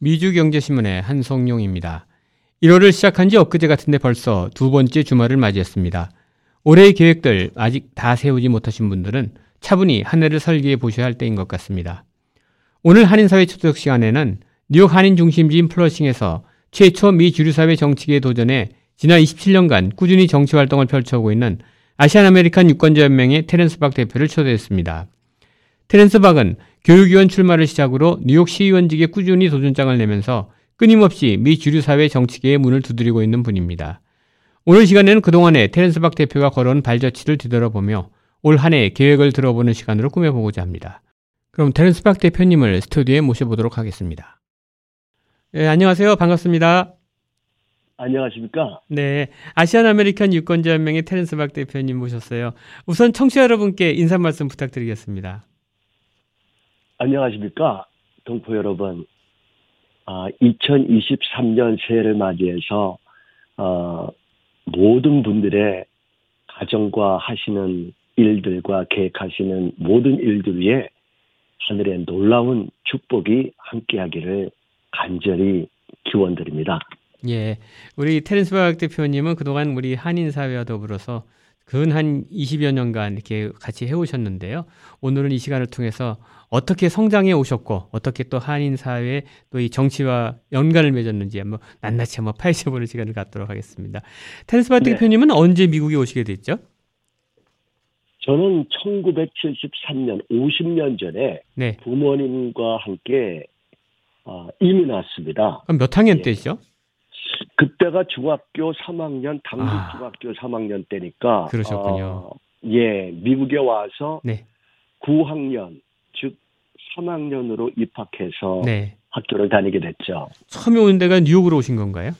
미주경제신문의 한성용입니다. 1월을 시작한 지 엊그제 같은데 벌써 두 번째 주말을 맞이했습니다. 올해의 계획들 아직 다 세우지 못하신 분들은 차분히 한 해를 설계해 보셔야 할 때인 것 같습니다. 오늘 한인사회 초대석 시간에는 뉴욕 한인 중심지인 플러싱에서 최초 미 주류사회 정치계에 도전해 지난 27년간 꾸준히 정치 활동을 펼쳐오고 있는 Asian American 유권자 연맹의 테렌스 박 대표를 초대했습니다. 테렌스 박은 교육위원 출마를 시작으로 뉴욕 시의원직에 꾸준히 도전장을 내면서 끊임없이 미 주류사회 정치계의 문을 두드리고 있는 분입니다. 오늘 시간에는 그동안에 테렌스 박 대표가 걸어온 발자취를 뒤돌아보며 올 한 해 계획을 들어보는 시간으로 꾸며보고자 합니다. 그럼 테렌스 박 대표님을 스튜디오에 모셔보도록 하겠습니다. 네, 안녕하세요. 반갑습니다. 안녕하십니까? 네. Asian American 유권자 연맹의 테렌스 박 대표님 모셨어요. 우선 청취자 여러분께 인사 말씀 부탁드리겠습니다. 안녕하십니까? 동포 여러분. 아, 2023년 새해를 맞이해서 어, 모든 분들의 가정과 하시는 일들과 계획하시는 모든 일들 위에 하늘의 놀라운 축복이 함께하기를 간절히 기원드립니다. 예. 우리 테렌스 박 대표님은 그동안 우리 한인 사회와 더불어서 근한 20여 년간 이렇게 같이 해오셨는데요. 오늘은 이 시간을 통해서 어떻게 성장해 오셨고 어떻게 또 한인 사회 또 이 정치와 연관을 맺었는지 한번 낱낱이 한번 파헤쳐보는 시간을 갖도록 하겠습니다. 테렌스 박 네. 대표님은 언제 미국에 오시게 됐죠? 저는 1973년 50년 전에 네. 부모님과 함께 어, 이민 왔습니다. 그럼 몇 학년 예. 때죠? 그때가 중학교 3학년 당직 아. 중학교 3학년 때니까 그러셨군요. 어, 예, 미국에 와서 네. 9학년 즉 3학년으로 입학해서 네. 학교를 다니게 됐죠. 처음에 온 데가 뉴욕으로 오신 건가요?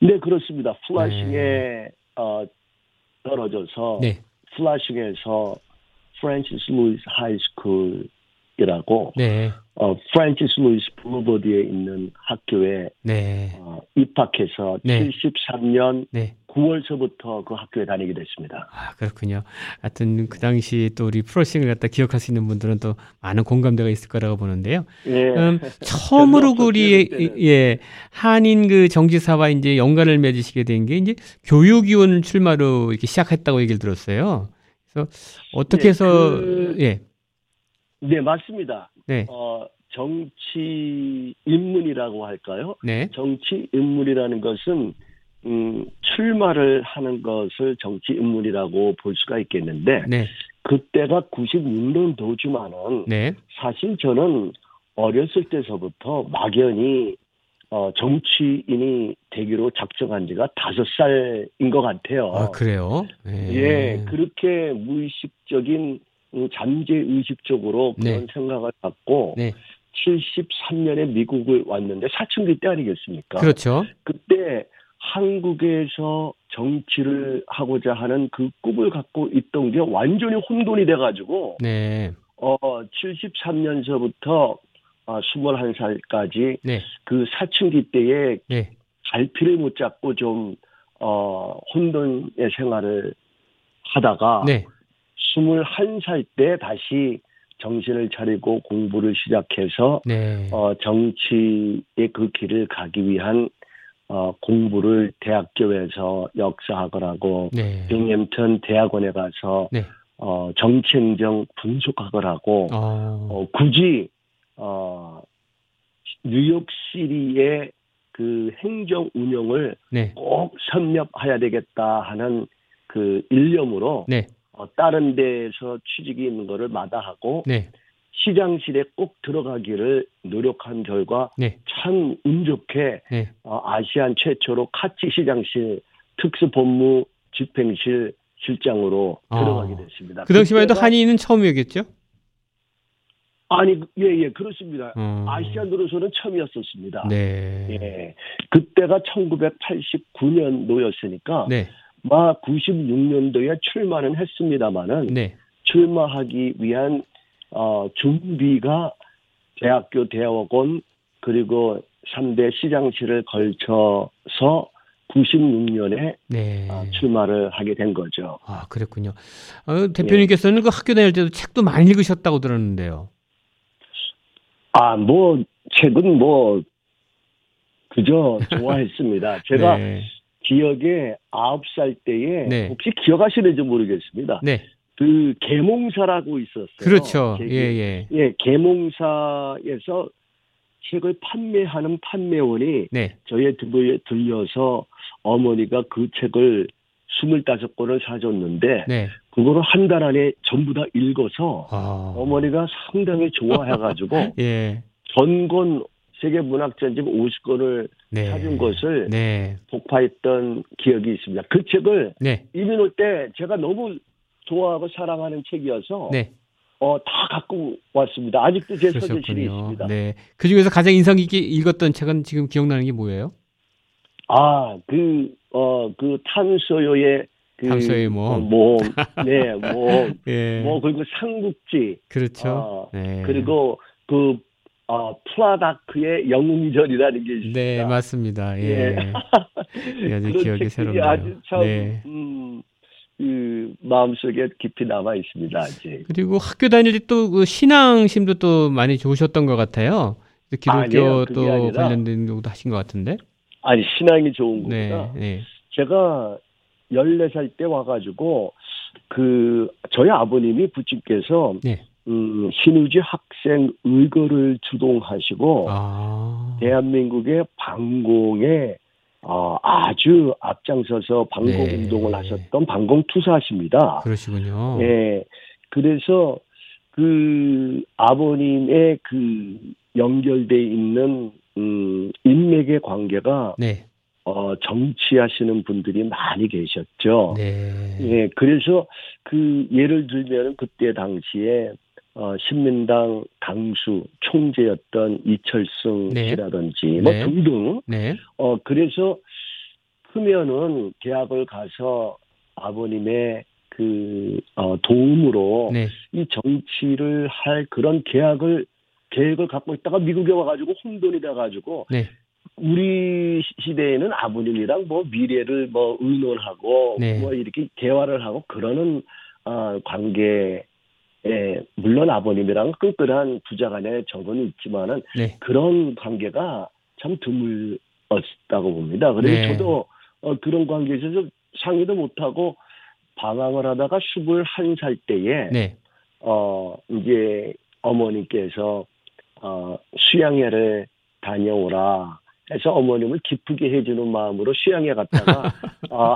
네, 그렇습니다. 플라싱에 어, 떨어져서 네. 플라싱에서 Francis Lewis High School 이라고 네. 어, Francis Lewis Boulevard에 있는 학교에 네. 어, 입학해서 네. 73년 네. 9월서부터 그 학교에 다니게 됐습니다. 아, 그렇군요. 하여튼 그 당시 또 우리 플러싱을 갖다 기억할 수 있는 분들은 또 많은 공감대가 있을 거라고 보는데요. 예. 음, 처음으로 별로 우리. 예 한인 그 정치사와 이제 연관을 맺으시게 된 게 이제 교육위원 출마로 이렇게 시작했다고 얘기를 들었어요. 그래서 어떻게 네, 해서 그- 예, 네, 맞습니다. 네, 어, 정치 인문이라고 할까요? 네, 정치 인문이라는 것은 음, 출마를 하는 것을 정치 인문이라고 볼 수가 있겠는데 네, 그때가 96년 도주만은 네, 사실 저는 어렸을 때서부터 막연히 어, 정치인이 되기로 작정한 지가 다섯 살인 것 같아요. 아 그래요. 예, 그렇게 무의식적인 음, 잠재 의식적으로 그런 네. 생각을 갖고 네, 73년에 미국을 왔는데 사춘기 때 아니겠습니까? 그렇죠. 그때 한국에서 정치를 하고자 하는 그 꿈을 갖고 있던 게 완전히 혼돈이 돼가지고 네, 어 73년서부터 어, 21살까지 네, 그 사춘기 때에 네, 갈피를 못 잡고 좀 어, 혼돈의 생활을 하다가 네, 21살 때 다시 정신을 차리고 공부를 시작해서 네, 어, 정치의 그 길을 가기 위한 어, 공부를 대학교에서 역사학을 하고 네, 빙햄턴 대학원에 가서 네. 어, 정치행정 분석학을 하고 어, 어, 굳이 어, 뉴욕시리의 그 행정 운영을 네, 꼭 섭렵해야 되겠다 하는 그 일념으로 네, 어, 다른 데에서 취직이 있는 거를 마다하고 네, 시장실에 꼭 들어가기를 노력한 결과 네, 참운 좋게 네. 어, 아시안 최초로 카치 시장실 특수본무 집행실 실장으로 아. 들어가게 됐습니다. 그 당시만 해도 한인은 처음이었겠죠? 아니 예예 그렇습니다. 어. 아시안으로서는 처음이었었습니다. 네. 예. 그때가 1989년도였으니까 네. 막 96년도에 출마는 했습니다마는 네. 출마하기 위한 어, 준비가 대학교 대학원 그리고 3대 시장실을 걸쳐서 96년에 네. 출마를 하게 된 거죠. 아, 그랬군요. 어, 대표님께서는 그 학교 다닐 때도 책도 많이 읽으셨다고 들었는데요. 아, 뭐 책은 뭐 그저 좋아했습니다. 제가 네. 기억에 9살 때에 네. 혹시 기억하시는지 모르겠습니다. 네. 그 계몽사라고 있었어요. 그렇죠. 책이. 예, 예. 예, 계몽사에서 책을 판매하는 판매원이 네. 저희 집에 들려서 어머니가 그 책을 25권을 사줬는데 네. 그거를 한 달 안에 전부 다 읽어서 아. 어머니가 상당히 좋아해가지고 예. 전권 세계 문학전집 50권을 네. 사준 것을 네. 복파했던 기억이 있습니다. 그 책을 네. 이민 올 때 제가 너무 좋아하고 사랑하는 책이어서 네. 어, 다 갖고 왔습니다. 아직도 제 서재실에 그러셨군요. 있습니다. 네. 그 중에서 가장 인상 깊게 읽었던 책은 지금 기억나는 게 뭐예요? 아, 그, 어, 그 톰 소여의 그 모험. 어, 모험. 네, 모험. 예. 뭐, 그리고 삼국지. 그렇죠. 어, 네. 그리고 그, 어, 플루타크의 영웅전이라는 게 있습니다. 네, 맞습니다. 예. 예. 예, 아주 기억이 새롭네요. 아주 참, 네. 음, 그, 마음속에 깊이 남아 있습니다, 아직. 그리고 학교 다닐 때 또 그 신앙심도 또 많이 좋으셨던 것 같아요. 기독교 또 관련된 것도 하신 것 같은데. 아니, 신앙이 좋은 네, 거보다 네, 제가 14살 때 와가지고, 그, 저희 아버님이 부친께서, 네. 음, 신우지 학생 의거를 주동하시고, 아, 대한민국의 방공에, 어, 아주 앞장서서 방공 네. 운동을 하셨던 방공 투사십니다. 그러시군요. 예. 그래서 그 아버님의 그 연결돼 있는 음 인맥의 관계가 네, 어 정치하시는 분들이 많이 계셨죠. 네, 예. 그래서 그 예를 들면 그때 당시에 어 신민당 당수 총재였던 이철승 네. 씨라든지 뭐 네. 등등 네, 어 그래서 크면은 대학을 가서 아버님의 그 어, 도움으로 네, 이 정치를 할 그런 계약을 계획을 갖고 있다가 미국에 와가지고 혼돈이 돼가지고 네, 우리 시- 시대에는 아버님이랑 뭐 미래를 뭐 의논하고 네. 뭐 이렇게 대화를 하고 그러는 어, 관계 에 물론 아버님이랑 끈끈한 부자 간의 정은 있지만은 네, 그런 관계가 참 드물었다고 봅니다. 그래서 네. 저도 어, 그런 관계에 있어서 상의도 못하고 방황을 하다가 21살 때에 네, 어, 이제 어머니께서 어, 수양회를 다녀오라 해서 어머님을 기쁘게 해주는 마음으로 수양회 갔다가 어,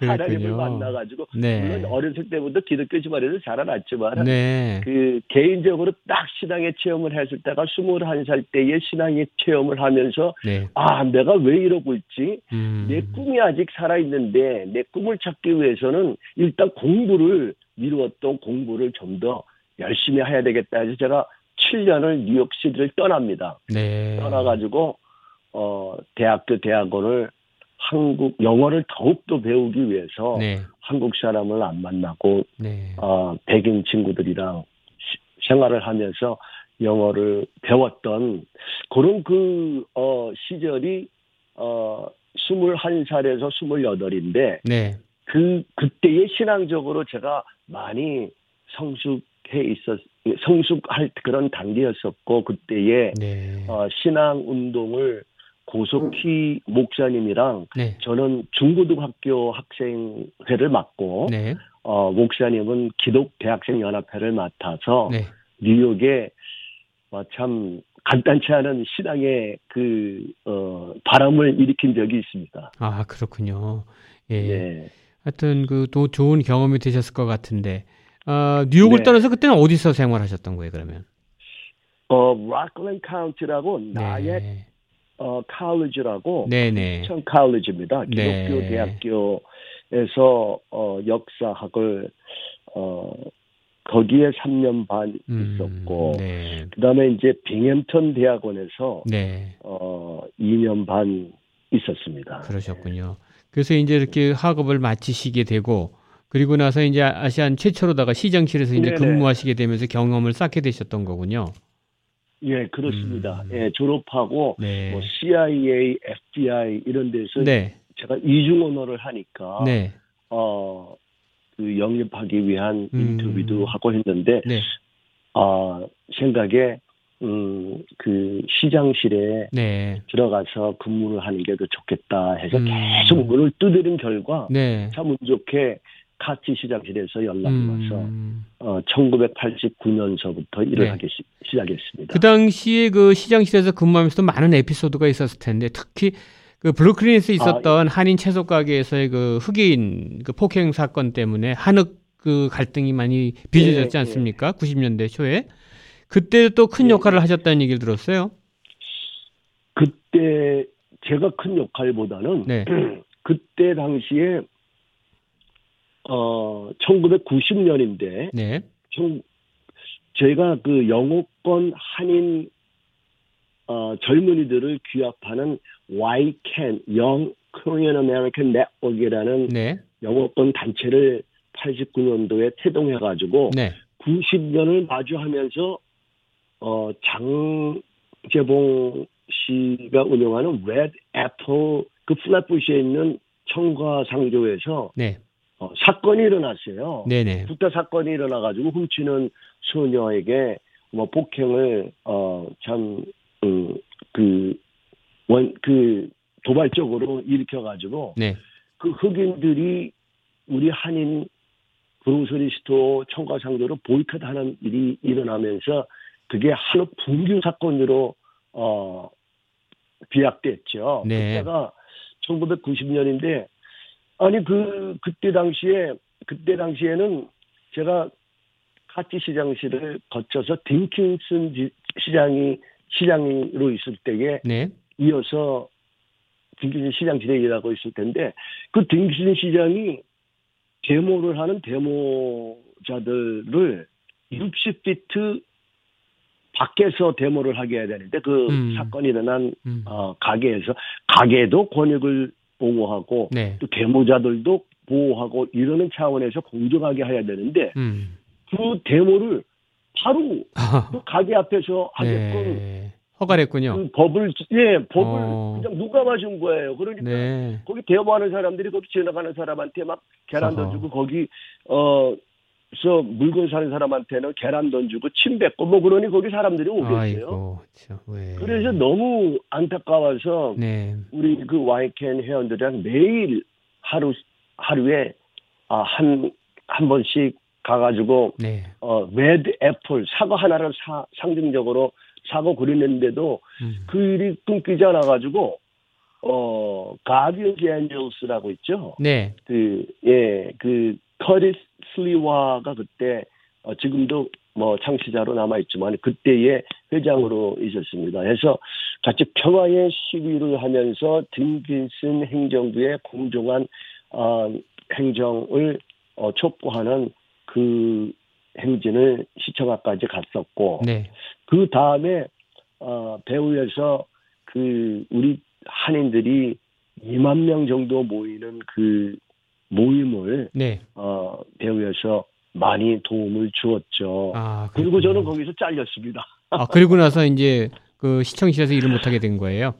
하나님을. 만나가지고 네, 물론 어렸을 때부터 기독교 집안에서 자라났지만 네, 그 개인적으로 딱 신앙의 체험을 했을 때가 21살 때의 신앙의 체험을 하면서 네, 아 내가 왜 이러고 있지? 음, 내 꿈이 아직 살아있는데 내 꿈을 찾기 위해서는 일단 공부를 미루었던 공부를 좀 더 열심히 해야 되겠다 해서 제가 7년을 뉴욕시티를 떠납니다. 네, 떠나가지고 어 대학교 대학원을 한국 영어를 더욱더 배우기 위해서 네, 한국 사람을 안 만나고 네, 어, 백인 친구들이랑 시- 생활을 하면서 영어를 배웠던 그런 그, 어, 시절이, 어, 21살에서 28인데, 네, 그, 그때의 신앙적으로 제가 많이 성숙해 있었, 성숙할 그런 단계였었고, 그때의, 네, 어, 신앙 운동을 고석희 목사님이랑 네, 저는 중고등학교 학생회를 맡고, 네, 어, 목사님은 기독 대학생 연합회를 맡아서 네, 뉴욕에 어, 참 간단치 않은 신앙의 그 어, 바람을 일으킨 적이 있습니다. 아 그렇군요. 예, 예. 하여튼 그 또 좋은 경험이 되셨을 것 같은데, 아 뉴욕을 네. 떠나서 그때는 어디서 생활하셨던 거예요, 그러면? 어, 락랜 카운티라고 나의 네, 어, 칼리지라고 네, 네, 천 칼리지입니다. 기독교 네. 대학교에서 어, 역사학을 어, 거기에 3년 반 음, 있었고 네. 그다음에 이제 빙햄턴 대학원에서 네. 어 2년 반 있었습니다. 그러셨군요. 그래서 이제 이렇게 학업을 마치시게 되고 그리고 나서 이제 아시안 최초로다가 시장실에서 이제 네네. 근무하시게 되면서 경험을 쌓게 되셨던 거군요. 예, 그렇습니다. 음. 예, 졸업하고 네. 뭐 CIA, FBI 이런 데서 네. 제가 이중 언어를 하니까 네. 어, 그 영입하기 위한 음. 인터뷰도 하고 했는데 네. 아, 생각에 음, 그 시장실에 네. 들어가서 근무를 하는 게 더 좋겠다 해서 음. 계속 문을 두드린 결과 네. 참운 좋게 카치 시장실에서 연락이 와서 음. 어, 1989년서부터 일을 네. 하기 시, 시작했습니다. 그 당시에 그 시장실에서 근무하면서도 많은 에피소드가 있었을 텐데 특히 그 브루클린에서 있었던 한인 채소 가게에서의 그 흑인 그 폭행 사건 때문에 한흑 그 갈등이 많이 빚어졌지 예, 예. 않습니까? 90년대 초에 그때 또큰 예, 역할을 하셨다는 얘기를 들었어요. 그때 제가 큰 역할보다는 네. 그때 당시에 어 1990년인데 네. 좀 제가 그 영어권 한인 어, 젊은이들을 귀합하는 YCAN Young Korean American Network이라는 네. 영어권 단체를 89년도에 태동해가지고 네. 90년을 마주하면서 어, 장재봉 씨가 운영하는 Red Apple 그 플랫부시에 있는 청과상조에서 네. 어, 사건이 일어났어요. 네, 네. 부타 사건이 일어나가지고 훔치는 소녀에게 뭐 폭행을 어참그원그 도발적으로 일으켜가지고 네. 그 흑인들이 우리 한인 브로서리 스토어 청과상조로 보이콧하는 일이 일어나면서 그게 하루 분규 사건으로 어 비약됐죠. 네. 그때가 1990년인데 아니 그 그때 당시에 그때 당시에는 제가 카치 시장실을 거쳐서 딩킨슨 지- 시장이 시장으로 있을 때에 네. 이어서 딩킨슨 시장실에 일하고 있을 텐데 그 딩킨슨 시장이 데모를 하는 데모자들을 60피트 밖에서 데모를 하게 해야 되는데 그 음. 사건이 일어난 음. 어, 가게에서 가게도 권익을 보호하고 네. 또 데모자들도 보호하고 이러는 차원에서 공정하게 해야 되는데 음. 그 데모를 바로 그 가게 앞에서 하게끔 네. 허가를 했군요. 그 법을 예 법을 어. 그냥 누가 맞은 거예요. 그러니까 네. 거기 데모하는 사람들이 거기 지나가는 사람한테 막 계란 어허. 던지고 거기 어 서 물건 사는 사람한테는 계란 던지고 침 뱉고 뭐 그러니 거기 사람들이 오겠어요. 왜. 그래서 너무 안타까워서 네. 우리 그 와이켄 회원들이랑 매일 하루 하루에 아, 한 한 번씩 가가지고 네. 어 Red Apple 사과 하나를 사, 상징적으로 사고 그랬는데도 음. 그 일이 끊기지 않아 가지고 어 Guardians Angels라고 있죠. 네. 그 예 그 커리스 슬리와가 그때 어, 지금도 뭐 창시자로 남아 있지만 그때의 회장으로 있었습니다. 그래서 같이 평화의 시위를 하면서 딘킨슨 행정부의 공정한 어, 행정을 어, 촉구하는 그 행진을 시청학까지 갔었고 네. 그 다음에 어, 배후에서 그 우리 한인들이 2만 명 정도 모이는 그 모임을 네. 어, 배후에서 많이 도움을 주었죠. 아, 그리고. 저는 거기서 잘렸습니다. 아, 그리고 나서 이제 그 시장실에서 일을 못하게 된 거예요.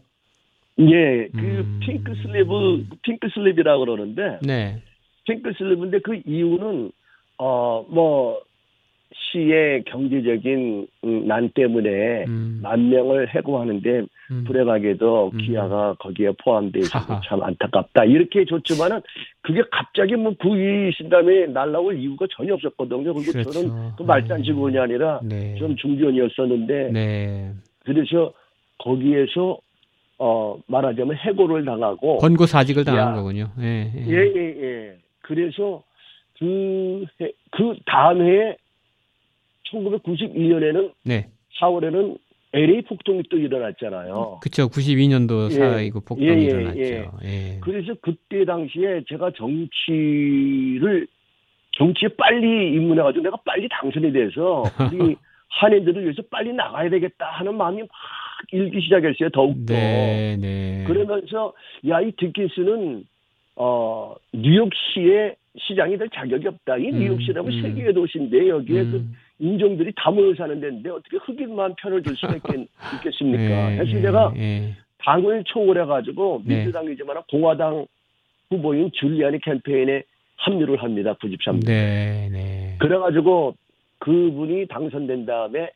예, 그 음. pink slip을 pink slip이라고 그러는데 네. pink slip인데 그 이유는 어 뭐 시의 경제적인 음, 난 때문에 음. 만 명을 해고하는데 음. 불행하게도 음. 기아가 거기에 포함돼 있어서. 참 안타깝다. 이렇게 줬지만은 그게 갑자기 뭐 구이 신담에 날라올 이유가 전혀 없었거든요. 그리고 그렇죠. 저는 그 말단 직원이 아니라 네. 좀 중견이었었는데 네. 그래서 거기에서 어 말하자면 해고를 당하고 권고 사직을 당한 야. 거군요. 예. 예. 예, 예, 예. 그래서 그, 해- 그 다음 해에 1992년에는 네. 4월에는 LA 폭동이 또 일어났잖아요. 그쵸. 92년도 예. 사이고 폭동이 예, 예, 일어났죠. 예. 예. 그래서 그때 당시에 제가 정치를 정치에 빨리 입문해가지고 내가 빨리 당선이 돼서 우리 한인들을 위해서 빨리 나가야 되겠다 하는 마음이 막 일기 시작했어요. 더욱더. 네, 네. 그러면서 야이 딩킨스는 어 뉴욕시의 시장이 될 자격이 없다. 이 음, 뉴욕시라면 음. 세계의 도시인데 여기에 그 음. 인종들이 다 모여 사는 데인데 어떻게 흑인만 편을 줄 수가 있겠, 있겠 습니까? 예, 예, 내가 예. 당을 초월해가지고 네. 민주당이지만 공화당 후보인 줄리아니 캠페인에 합류를 합니다. 93년. 네, 네. 그래가지고 그분이 당선된 다음에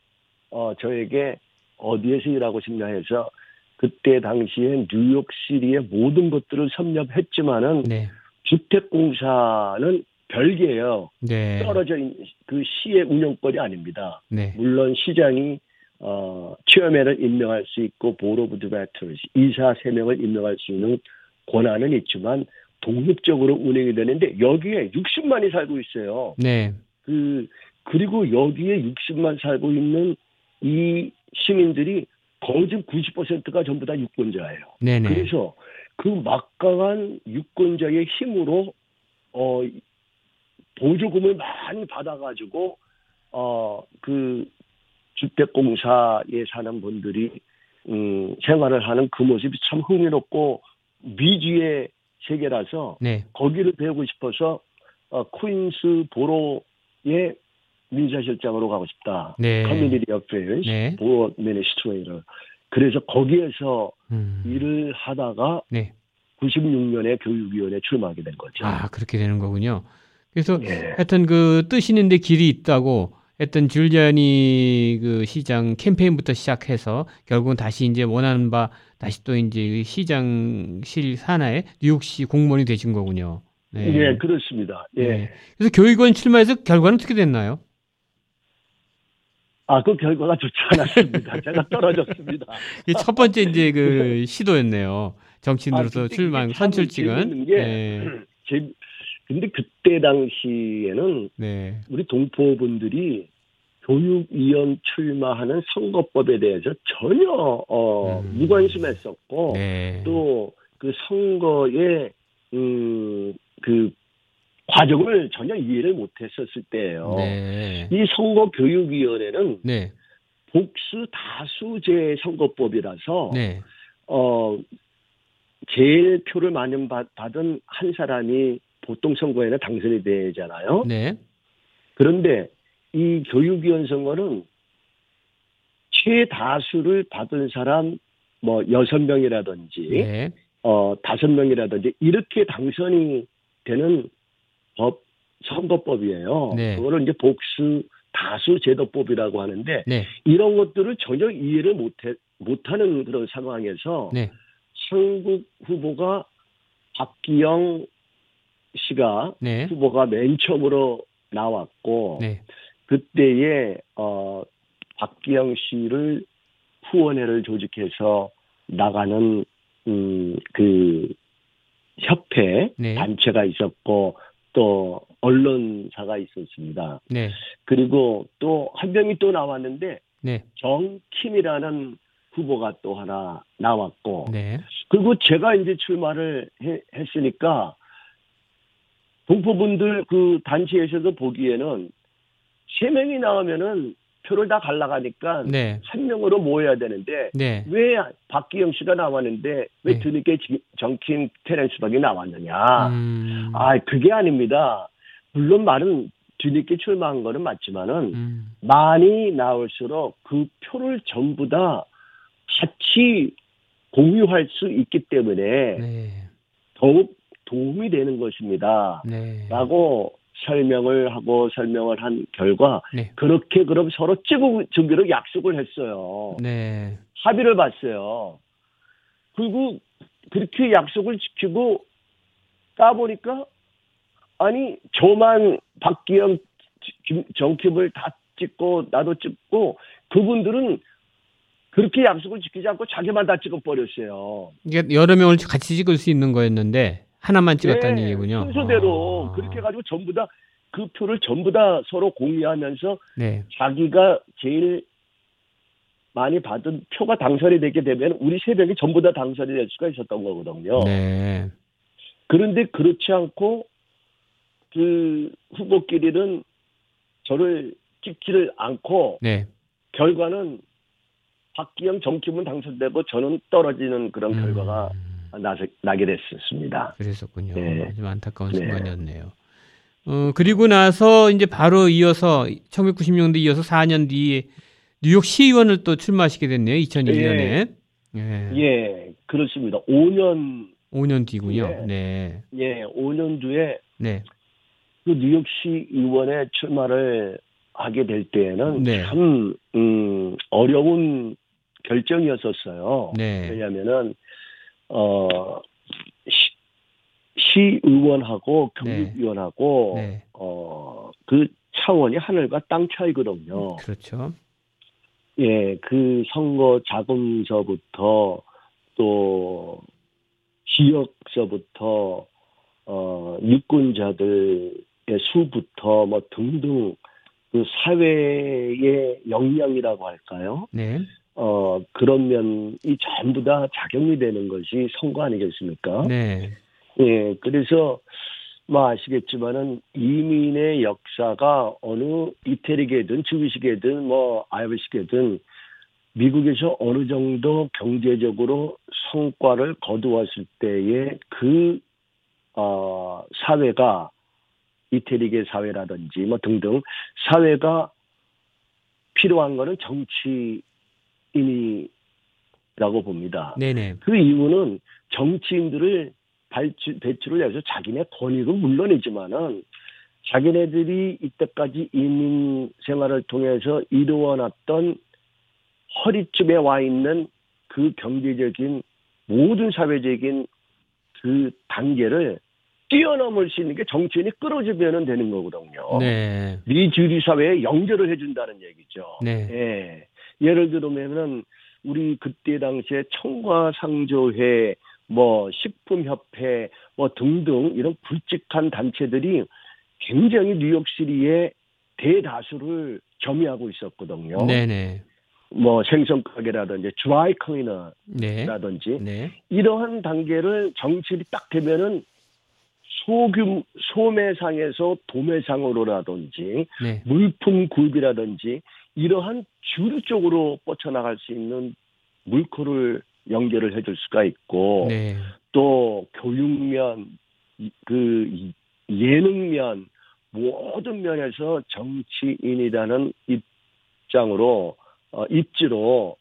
어 저에게 어디에서 일하고 싶냐 해서 그때 당시에 뉴욕시티의 모든 것들을 섭렵했지만은 네. 주택공사는 별개예요. 네. 떨어져 있는 그 시의 운영권이 아닙니다. 네. 물론 시장이 어 chairman을 임명할 수 있고 board of directors 이사 세 명을 임명할 수 있는 권한은 있지만 독립적으로 운영이 되는데 여기에 60만이 살고 있어요. 네. 그 그리고 여기에 60만 살고 있는 이 시민들이 거의 지금 90%가 전부 다 유권자예요. 네, 네. 그래서 그 막강한 유권자의 힘으로 어 보조금을 많이 받아가지고 어그 주택공사에 사는 분들이 음 생활을 하는 그 모습이 참 흥미롭고 미지의 세계라서 네. 거기를 배우고 싶어서 어, 퀸스 보로의 민사실장으로 가고 싶다. 네. community affairs 네. borough administrator. 그래서 거기에서 음. 일을 하다가 네. 96년에 교육위원회에 출마하게 된 거죠. 아, 그렇게 되는 거군요. 그래서 예. 하여튼 그 뜻 있는데 길이 있다고 했던 줄리아니 그 시장 캠페인부터 시작해서 결국은 다시 이제 원하는 바 다시 또 이제 시장실 산하에 뉴욕시 공무원이 되신 거군요. 네. 예, 그렇습니다. 예. 네. 그래서 교육원 출마해서 결과는 어떻게 됐나요? 아, 그 결과가 좋지 않았습니다. 제가 떨어졌습니다. 첫 번째 이제 그 시도였네요. 정치인으로서 아, 출마 선출 직은. 재밌는 게 네. 제, 근데 그때 당시에는 네. 우리 동포분들이 교육위원 출마하는 선거법에 대해서 전혀 어, 음. 무관심했었고 네. 또그 선거의 음, 그 과정을 전혀 이해를 못했었을 때예요. 네. 이 선거 교육위원회는 네. 복수 다수제 선거법이라서 네. 어 제일 표를 많이 받- 받은 한 사람이 보통 선거에는 당선이 되잖아요. 네. 그런데 이 교육위원 선거는 최다수를 받은 사람 뭐 여섯 명이라든지 네. 어 다섯 명이라든지 이렇게 당선이 되는 법 선거법이에요. 네. 그거를 이제 복수 다수 제도법이라고 하는데 네. 이런 것들을 전혀 이해를 못해 못하는 그런 상황에서 네. 한국 후보가 박기영 씨가 네. 후보가 맨 처음으로 나왔고 네. 그때에 어 박기영 씨를 후원회를 조직해서 나가는 음그 협회 네. 단체가 있었고 또 언론사가 있었습니다. 네. 그리고 또 한 명이 또 나왔는데 네. 정킴이라는 후보가 또 하나 나왔고 네. 그리고 제가 이제 출마를 해- 했으니까 동포분들 그 단체에서도 보기에는 세 명이 나오면은 표를 다 갈라가니까 네. 한 명으로 모여야 되는데 네. 왜 박기영 씨가 나왔는데 왜 네. 뒤늦게 지- 정킴 테렌스박이 나왔느냐? 음. 아 그게 아닙니다. 물론 말은 뒤늦게 출마한 거는 맞지만은 음. 많이 나올수록 그 표를 전부 다 같이 공유할 수 있기 때문에 네. 더욱 도움이 되는 것입니다. 네. 라고 설명을 하고 설명을 한 결과 네. 그렇게 그럼 서로 찍어주기로 약속을 했어요. 네. 합의를 봤어요. 그리고 그렇게 약속을 지키고 까보니까 아니 저만 박기영 김- 정킵을 다 찍고 나도 찍고 그분들은 그렇게 약속을 지키지 않고 자기만 다 찍어버렸어요. 이게 여러 명을 같이 찍을 수 있는 거였는데 하나만 찍었다는 네, 얘기군요. 순서대로 아. 그렇게 해가지고 전부 다 그 표를 전부 다 서로 공유하면서 네. 자기가 제일 많이 받은 표가 당선이 되게 되면 우리 세 명이 전부 다 당선이 될 수가 있었던 거거든요. 네. 그런데 그렇지 않고 그 후보끼리는 저를 찍지를 않고 네. 결과는 박기영 정치분 당선되고 저는 떨어지는 그런 음, 결과가 나, 나게 됐었습니다. 그랬었군요. 네. 좀 안타까운 네. 순간이었네요. 어, 그리고 나서 이제 바로 이어서 1996년도 이어서 4년 뒤에 뉴욕 시의원을 또 출마하시게 됐네요. 2001년에. 예. 예, 그렇습니다. 5년 5년 뒤군요. 예. 네. 예, 5년 뒤에 네. 그 뉴욕시 의원에 출마를 하게 될 때에는 네. 참 음, 어려운 결정이었었어요. 네. 왜냐하면은 어 시, 시 의원하고 경립위원하고 네. 어 그 차원이 하늘과 땅 차이거든요. 그렇죠. 예, 그 선거 자금서부터 또 지역서부터 어 유권자들의 수부터 뭐 등등 그 사회의 역량이라고 할까요? 네. 어 그런 면이 전부 다 작용이 되는 것이 선거 아니겠습니까? 네. 예, 그래서 뭐 아시겠지만은 이민의 역사가 어느 이태리계든 주비식이든 뭐 아이비식이든 미국에서 어느 정도 경제적으로 성과를 거두었을 때에 그 어, 사회가 이태리계 사회라든지 뭐 등등 사회가 필요한 거는 정치인 이라고 봅니다. 네네. 그 이유는 정치인들을 발주, 배출을 해서 자기네 권익은 물론이지만은 자기네들이 이때까지 이민 생활을 통해서 이루어놨던 허리쯤에 와 있는 그 경제적인 모든 사회적인 그 단계를 뛰어넘을 수 있는 게 정치인이 끌어주면 되는 거거든요. 네. 미주리 사회에 연결을 해준다는 얘기죠. 네. 예. 예를 들면은 우리 그때 당시에 청과상조회, 뭐 식품협회, 뭐 등등 이런 굵직한 단체들이 굉장히 뉴욕시리에 대다수를 점유하고 있었거든요. 네네. 뭐 생선 가게라든지 드라이 클리너라든지 네. 네. 이러한 단계를 정치인이 딱 되면은 소규 소매상에서 도매상으로라든지 네. 물품 구입이라든지 이러한 주류 쪽으로 뻗쳐나갈 수 있는 물꼬를 연결을 해줄 수가 있고 네. 또 교육면 이- 그 이- 예능면 모든 면에서 정치인이라는 입장으로 어, 입지로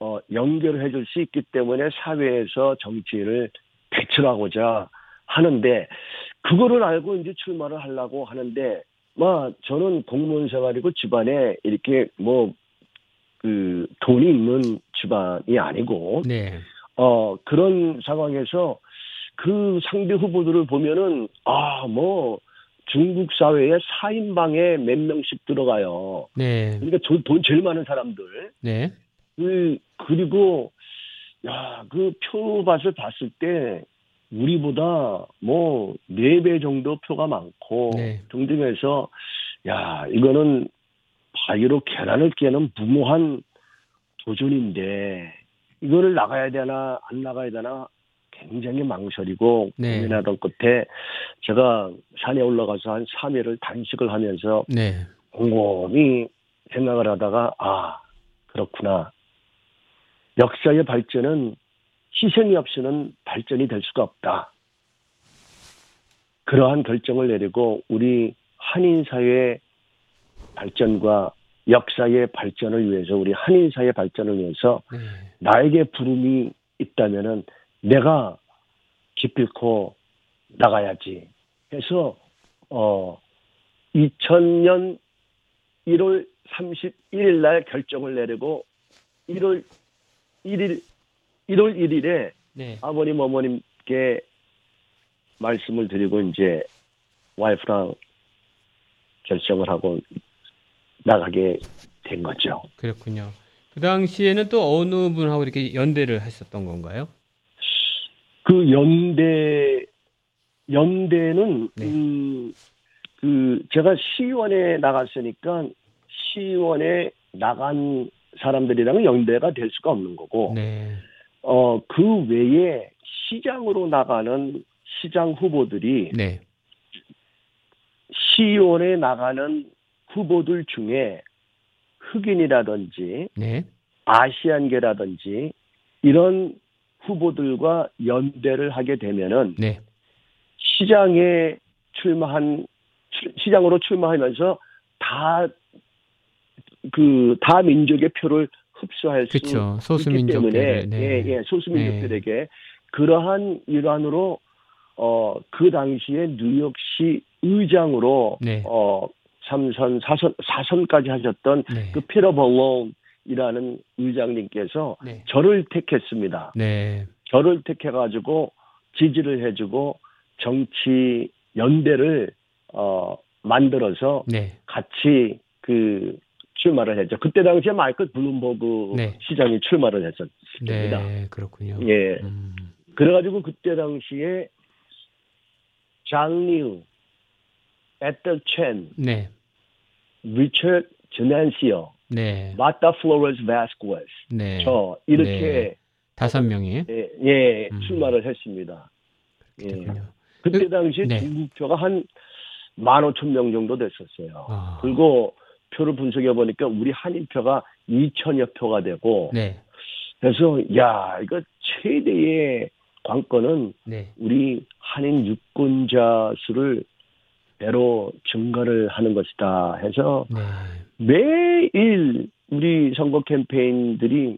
어, 연결을 해줄 수 있기 때문에 사회에서 정치인을 배출하고자 하는데 그거를 알고 이제 출마를 하려고 하는데 뭐 저는 공무원 생활이고 집안에 이렇게 뭐 그 돈이 있는 집안이 아니고 네. 어 그런 상황에서 그 상대 후보들을 보면은 아 뭐 중국 사회에 4인방에 몇 명씩 들어가요. 네. 그러니까 돈, 돈 제일 많은 사람들. 네. 그 그리고 야 그 표밭을 봤을 때 우리보다 뭐 네 배 정도 표가 많고 네. 등등해서 야 이거는 바위로 계란을 깨는 무모한 도전인데 이거를 나가야 되나 안 나가야 되나 굉장히 망설이고 네. 고민하던 끝에 제가 산에 올라가서 한 3일을 단식을 하면서 네. 곰곰이 생각을 하다가 아 그렇구나 역사의 발전은 희생이 없이는 발전이 될 수가 없다 그러한 결정을 내리고 우리 한인 사회 발전과 역사의 발전을 위해서 우리 한인 사회 발전을 위해서 네. 나에게 부름이 있다면은 내가 기필코 나가야지 해서 어 2000년 1월 31일 날 결정을 내리고 1월 1일 1월 1일에 네. 아버님 어머님께 말씀을 드리고 이제 와이프랑 결정을 하고 나가게 된 거죠. 그렇군요. 그 당시에는 또 어느 분하고 이렇게 연대를 하셨던 건가요? 그 연대 연대는 네. 음, 그 제가 시의원에 나갔으니까 시의원에 나간 사람들이랑은 연대가 될 수가 없는 거고 네. 어 그 외에 시장으로 나가는 시장 후보들이 네. 시의원에 나가는 후보들 중에 흑인이라든지 네. 아시안계라든지 이런 후보들과 연대를 하게 되면은 네. 시장에 출마한 출- 시장으로 출마하면서 다 그다 민족의 표를 흡수할 수 그렇죠. 있기. 때문에 네. 예, 예, 소수민족들에게 그러한 일환으로 어 그 당시에 뉴욕시 의장으로 네. 어 3선 4선 4선까지 하셨던 네. 그 피터 벌론이라는 의장님께서 네. 저를 택했습니다. 네. 저를 택해가지고 지지를 해주고 정치 연대를 어 만들어서 네. 같이 그 출마를 했죠. 그때 당시에 마이클 블룸버그 네. 시장이 출마를 했었습니다. 네. 그렇군요. 예. 음. 그래가지고 그때 당시에 장리우, 에떨 첸, 네. 리처드 제난시오, 네. 마타 플로레스 바스쿠에스, 네. 저 이렇게 다섯 명이 예, 예, 음. 출마를 했습니다. 예. 그렇군요. 그때 당시에 네. 중국표가 한 15,000명 정도 됐었어요. 아. 그리고 표를 분석해 보니까 우리 한인표가 2천여 표가 되고 네. 그래서 야 이거 최대의 관건은 네. 우리 한인 유권자 수를 배로 증가를 하는 것이다 해서 네. 매일 우리 선거 캠페인들이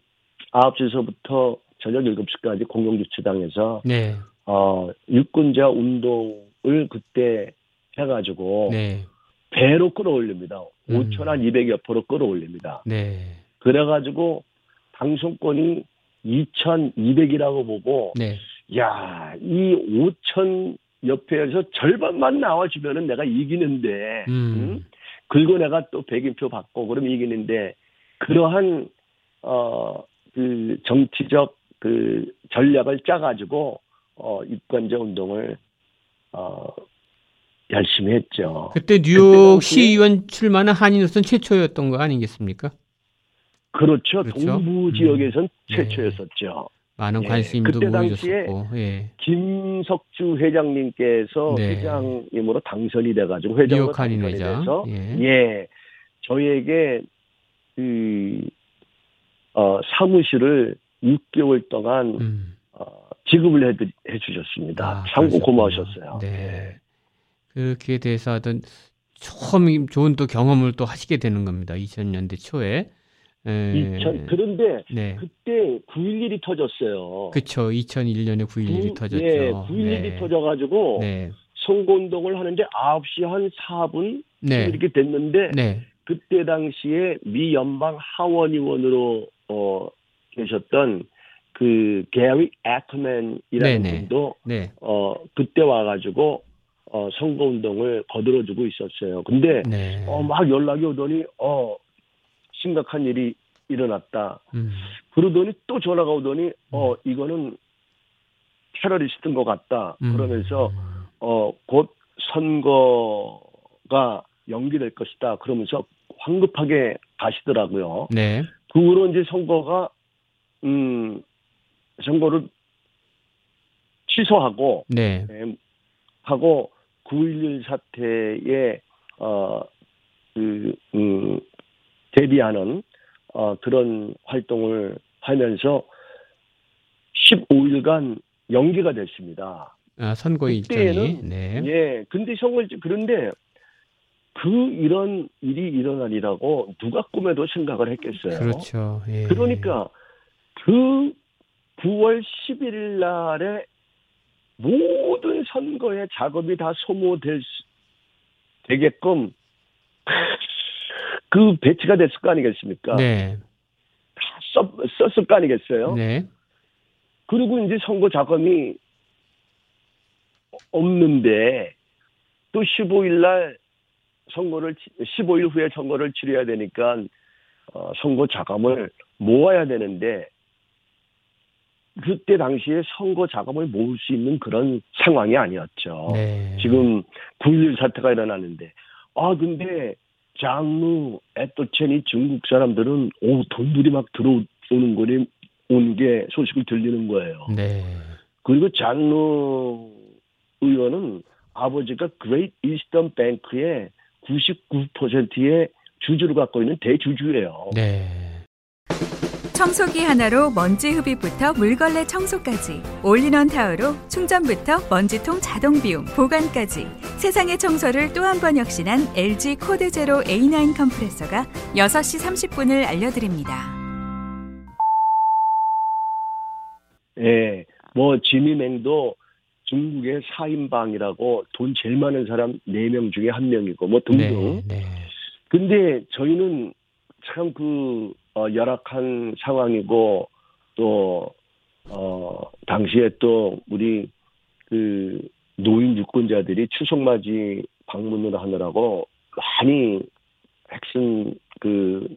9시서부터 저녁 7시까지 공영주차장에서 네. 어, 유권자 운동을 그때 해가지고 네. 배로 끌어올립니다. 음. 5천 한 200여 프로 끌어올립니다. 네. 그래가지고 당선권이 2,200이라고 보고 네. 야, 이 5천 옆에서 절반만 나와주면은 내가 이기는데, 음. 응? 그리고 내가 또 백인표 받고 그러면 이기는데, 그러한, 어, 그 정치적 그 전략을 짜가지고, 어, 유권자 운동을, 어, 열심히 했죠. 그때 뉴욕 시의원 출마는 한인으로서는 최초였던 거 아니겠습니까? 그렇죠. 그렇죠. 동부 음. 지역에선 네. 최초였었죠. 많은 예, 관심도 그때 당시에 예. 김석주 회장님께서 네. 회장님으로 당선이 돼가지고 회장으로 당선이 회장. 돼서 예. 예, 저희에게 그 어, 사무실을 6개월 동안 음. 어, 지급을 해, 해주셨습니다. 아, 참고 그러셨군요. 고마우셨어요. 네. 그렇게 돼서 하던 처음 좋은 또 경험을 또 하시게 되는 겁니다. 2000년대 초에. 에, 2000, 그런데 네. 그때 9.11이 터졌어요. 그쵸. 2001년에 9.11이 구- 터졌죠. 예, 9.11이 네. 터져가지고 네. 선거운동을 하는데 9시 한 4분 네. 이렇게 됐는데 네. 그때 당시에 미 연방 하원 의원으로 어, 계셨던 그 게리 애커맨이라는 네네. 분도 네. 어 그때 와가지고 어 선거 운동을 거들어주고 있었어요. 근데 네. 어 막 연락이 오더니 어 심각한 일이 일어났다. 음. 그러더니 또 전화가 오더니 어 이거는 테러리스트인 것 같다. 음. 그러면서 어 곧 선거가 연기될 것이다. 그러면서 황급하게 가시더라고요. 네. 그 후로 이제 선거가 음 선거를 취소하고 네. 예, 하고 9.11 사태에 어 그 음, 대비하는 어 그런 활동을 하면서 15일간 연기가 됐습니다. 아, 선거 일정이. 네. 예, 근데 선거 일정 그런데 그 이런 일이 일어나리라고 누가 꿈에도 생각을 했겠어요. 그렇죠. 예. 그러니까 그 9월 11일 날에 모든 선거의 작업이 다 소모될 수, 되게끔 그 배치가 됐을 거 아니겠습니까? 네. 다 썼, 썼을 거 아니겠어요? 네. 그리고 이제 선거 자금이 없는데 또 15일 날 선거를 치- 15일 후에 선거를 치러야 되니까 어, 선거 자금을 모아야 되는데 그때 당시에 선거 자금을 모을 수 있는 그런 상황이 아니었죠. 네. 지금 9.11 사태가 일어나는데 아 근데 장루 에떨 첸이 중국 사람들은 오 돈들이 막 들어오는 거니 오는 게 소식을 들리는 거예요. 네. 그리고 장루 의원은 아버지가 그레이트 이스턴 뱅크의 99%의 주주를 갖고 있는 대주주예요. 네. 청소기 하나로 먼지 흡입부터 물걸레 청소까지 올인원 타워로 충전부터 먼지통 자동 비움 보관까지 세상의 청소를 또 한 번 혁신한 LG 코드 제로 A9 컴프레서가 6시 30분을 알려드립니다. 예, 뭐 지미맹도 중국의 4인방이라고 돈 제일 많은 사람 4명 중에 한 명이고 뭐 등등. 네. 네. 근데 저희는 참 그 열악한 상황이고 또 어, 당시에 또 우리 그 노인 유권자들이 추석 맞이 방문을 하느라고 많이 핵심 그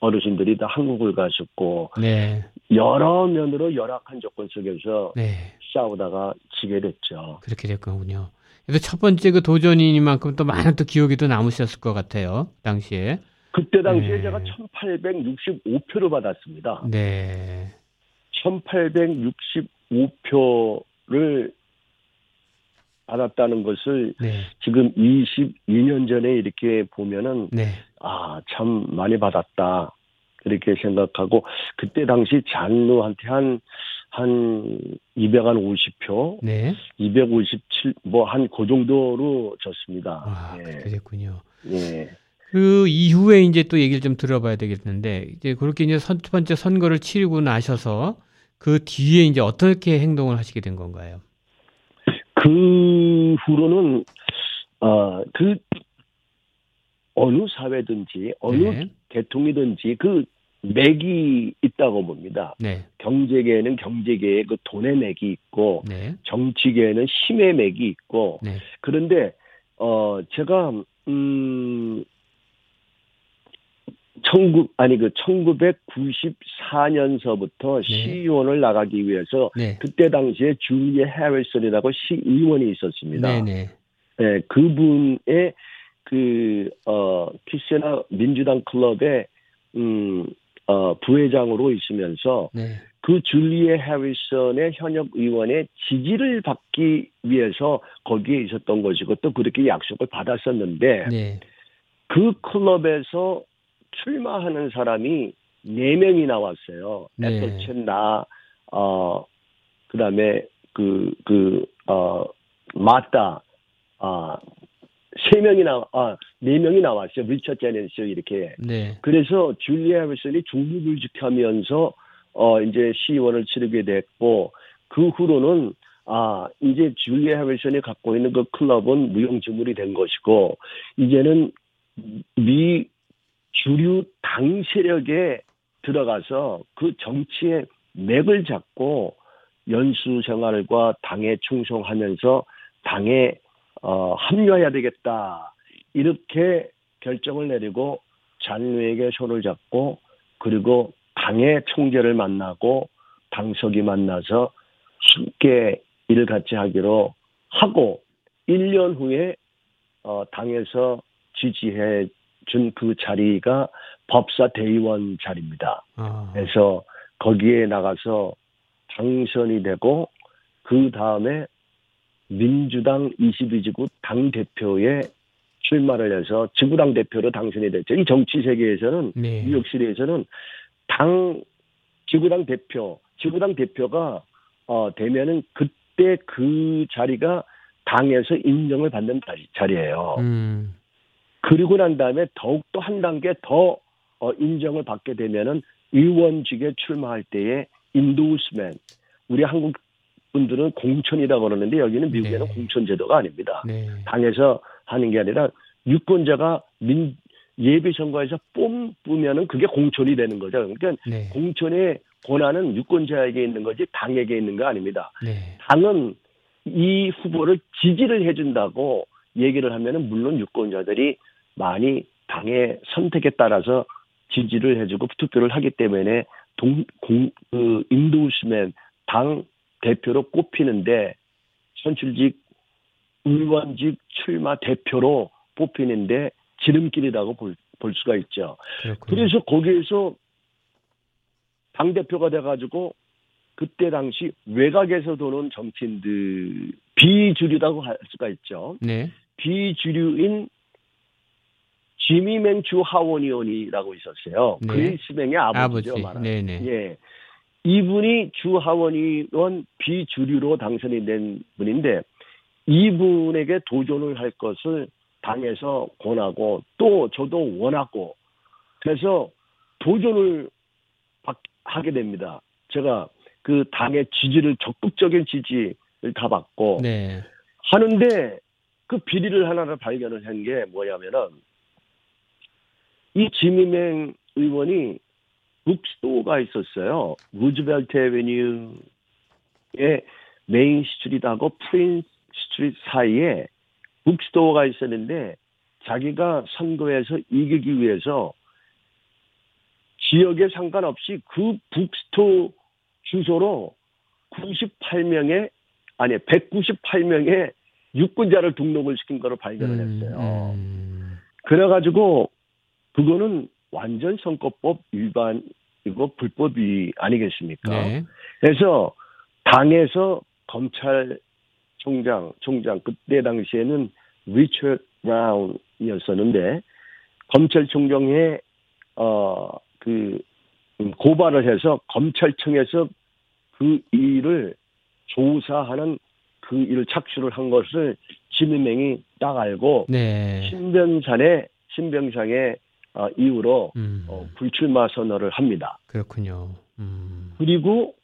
어르신들이 다 한국을 가셨고 네. 여러 면으로 열악한 조건 속에서 네. 싸우다가 지게 됐죠. 그렇게 됐군요. 그래서 첫 번째 그 도전이니만큼 또 많은 또 기억이 또 남으셨을 것 같아요. 당시에. 그때 당시에 네. 제가 1865표를 받았습니다. 네. 1865표를 받았다는 것을 네. 지금 22년 전에 이렇게 보면은 네. 아, 참 많이 받았다. 그렇게 생각하고 그때 당시 잔루한테 한, 한 250표, 네. 257, 뭐 한 그 정도로 졌습니다. 와, 그렇게 예. 됐군요. 예. 그 이후에 이제 또 얘기를 좀 들어봐야 되겠는데 이제 그렇게 이제 첫 번째 선거를 치르고 나셔서 그 뒤에 이제 어떻게 행동을 하시게 된 건가요? 그 후로는, 어, 그, 어느 사회든지, 어느 네. 계통이든지 그 맥이 있다고 봅니다. 네. 경제계에는 경제계의 그 돈의 맥이 있고, 네. 정치계에는 힘의 맥이 있고, 네. 그런데, 어, 제가, 음, 천구, 아니 그 1994년서부터 네. 시의원을 나가기 위해서 네. 그때 당시에 줄리에 해리슨이라고 시의원이 있었습니다. 네. 네. 네, 그분의 그, 어, 키세나 민주당 클럽의, 음, 어, 부회장으로 있으면서 네. 그 줄리에 해리슨의 현역 의원의 지지를 받기 위해서 거기에 있었던 것이고 또 그렇게 약속을 받았었는데 네. 그 클럽에서 출마하는 사람이 네 명이 나왔어요. 네. 애플첸 나, 어, 그 다음에 그, 그, 어, 마따, 아, 세 명이 나, 아, 네 명이 나왔어요. 리처 제넨스 이렇게. 네. 그래서 줄리아 해리슨이 중국을 지켜하면서 어 이제 시의원을 치르게 됐고 그 후로는 아 이제 줄리아 해리슨이 갖고 있는 그 클럽은 무용지물이 된 것이고 이제는 미 주류 당 세력에 들어가서 그 정치의 맥을 잡고 연수 생활과 당에 충성하면서 당에 어, 합류해야 되겠다. 이렇게 결정을 내리고 잔류에게 손을 잡고 그리고 당의 총재를 만나고 당석이 만나서 함께 일을 같이 하기로 하고 1년 후에 어, 당에서 지지해 준 그 자리가 법사 대의원 자리입니다. 아. 그래서 거기에 나가서 당선이 되고 그 다음에 민주당 22지구 당 대표에 출마를 해서 지구당 대표로 당선이 됐죠. 이 정치 세계에서는 네. 뉴욕시리에서는 당 지구당 대표, 지구당 대표가 어 되면은 그때 그 자리가 당에서 인정을 받는 자리, 자리예요. 음. 그리고 난 다음에 더욱더 한 단계 더 어, 인정을 받게 되면은 의원직에 출마할 때에 인도우스맨 우리 한국 분들은 공천이라고 그러는데 여기는 미국에는 네. 공천 제도가 아닙니다. 네. 당에서 하는 게 아니라 유권자가 민 예비 선거에서 뽑으면은 그게 공천이 되는 거죠. 그러니까 네. 공천의 권한은 유권자에게 있는 거지 당에게 있는 거 아닙니다. 네. 당은 이 후보를 지지를 해준다고 얘기를 하면은 물론 유권자들이 많이 당의 선택에 따라서 지지를 해주고 투표를 하기 때문에 동, 공, 그 인도우스맨 당 대표로 꼽히는데 선출직 의원직 출마 대표로 뽑히는데 지름길이라고 볼, 볼 수가 있죠. 그렇군요. 그래서 거기에서 당 대표가 돼가지고 그때 당시 외곽에서 도는 정치인들 비주류라고 할 수가 있죠. 네. 비주류인 지미맹 주 하원의원이라고 있었어요. 네. 그리스맹의 아버지죠. 아버지. 네네. 예. 이분이 주 하원의원 비주류로 당선이 된 분인데 이분에게 도전을 할 것을 당에서 권하고 또 저도 원하고 그래서 도전을 받- 하게 됩니다. 제가 그 당의 지지를 적극적인 지지를 다 받고 네. 하는데 그 비리를 하나를 발견을 한 게 뭐냐면은 이 지미맹 의원이 북스토어가 있었어요. 루즈벨트 에베뉴의 메인 스트리트하고 프린스 스트리트 사이에 bookstore가 있었는데 자기가 선거에서 이기기 위해서 지역에 상관없이 그 bookstore 주소로 98명의 아니 198명의 유권자를 등록을 시킨 거를 발견을 했어요. 음, 그래가지고 그거는 완전 선거법 위반이고 불법이 아니겠습니까? 네. 그래서 당에서 검찰총장, 총장 그때 당시에는 리처드 브라운이었었는데 검찰총장에 어그 고발을 해서 검찰청에서 그 일을 조사하는 그 일을 착수를 한 것을 지민맹이 딱 알고 네. 신병산의 신병상의 어, 이후로 음, 어, 불출마 선언을 합니다. 그렇군요. 음, 그리고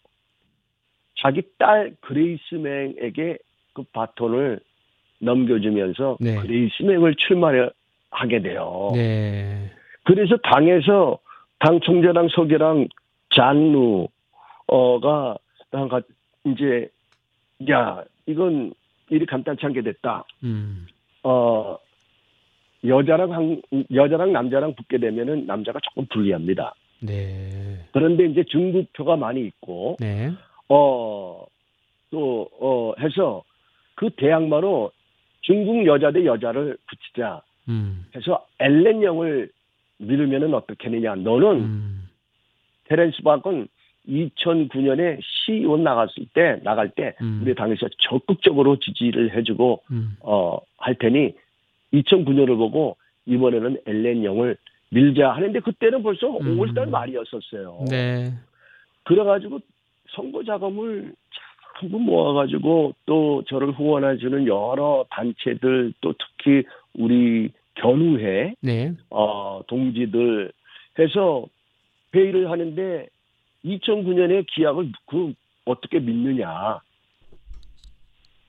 자기 딸 그레이스 맹에게 그 바톤을 넘겨주면서 네. 그레이스 맹을 출마를 하게 돼요. 네. 그래서 당에서 당 총재랑 서기랑 잔누어가 가 이제 야 이건 일이 간단치 않게 됐다. 음, 어 여자랑 한, 여자랑 남자랑 붙게 되면은 남자가 조금 불리합니다. 네. 그런데 이제 중국표가 많이 있고 네. 어또어 해서 그 대항마로 중국 여자 대 여자를 붙이자 음, 해서 엘렌 영을 밀으면은 어떻겠느냐. 너는 음, 테렌스 박은 2009년에 시의원 나갔을 때 나갈 때 음. 우리 당에서 적극적으로 지지를 해주고 음, 어할 테니 2009년을 보고 이번에는 엘렌 영을 밀자 하는데 그때는 벌써 음. 5월달 말이었었어요. 네. 그래가지고 선거 자금을 전부 모아가지고 또 저를 후원해주는 여러 단체들 또 특히 우리 견우회 네. 어, 동지들 해서 회의를 하는데 2009년에 기약을 그 어떻게 믿느냐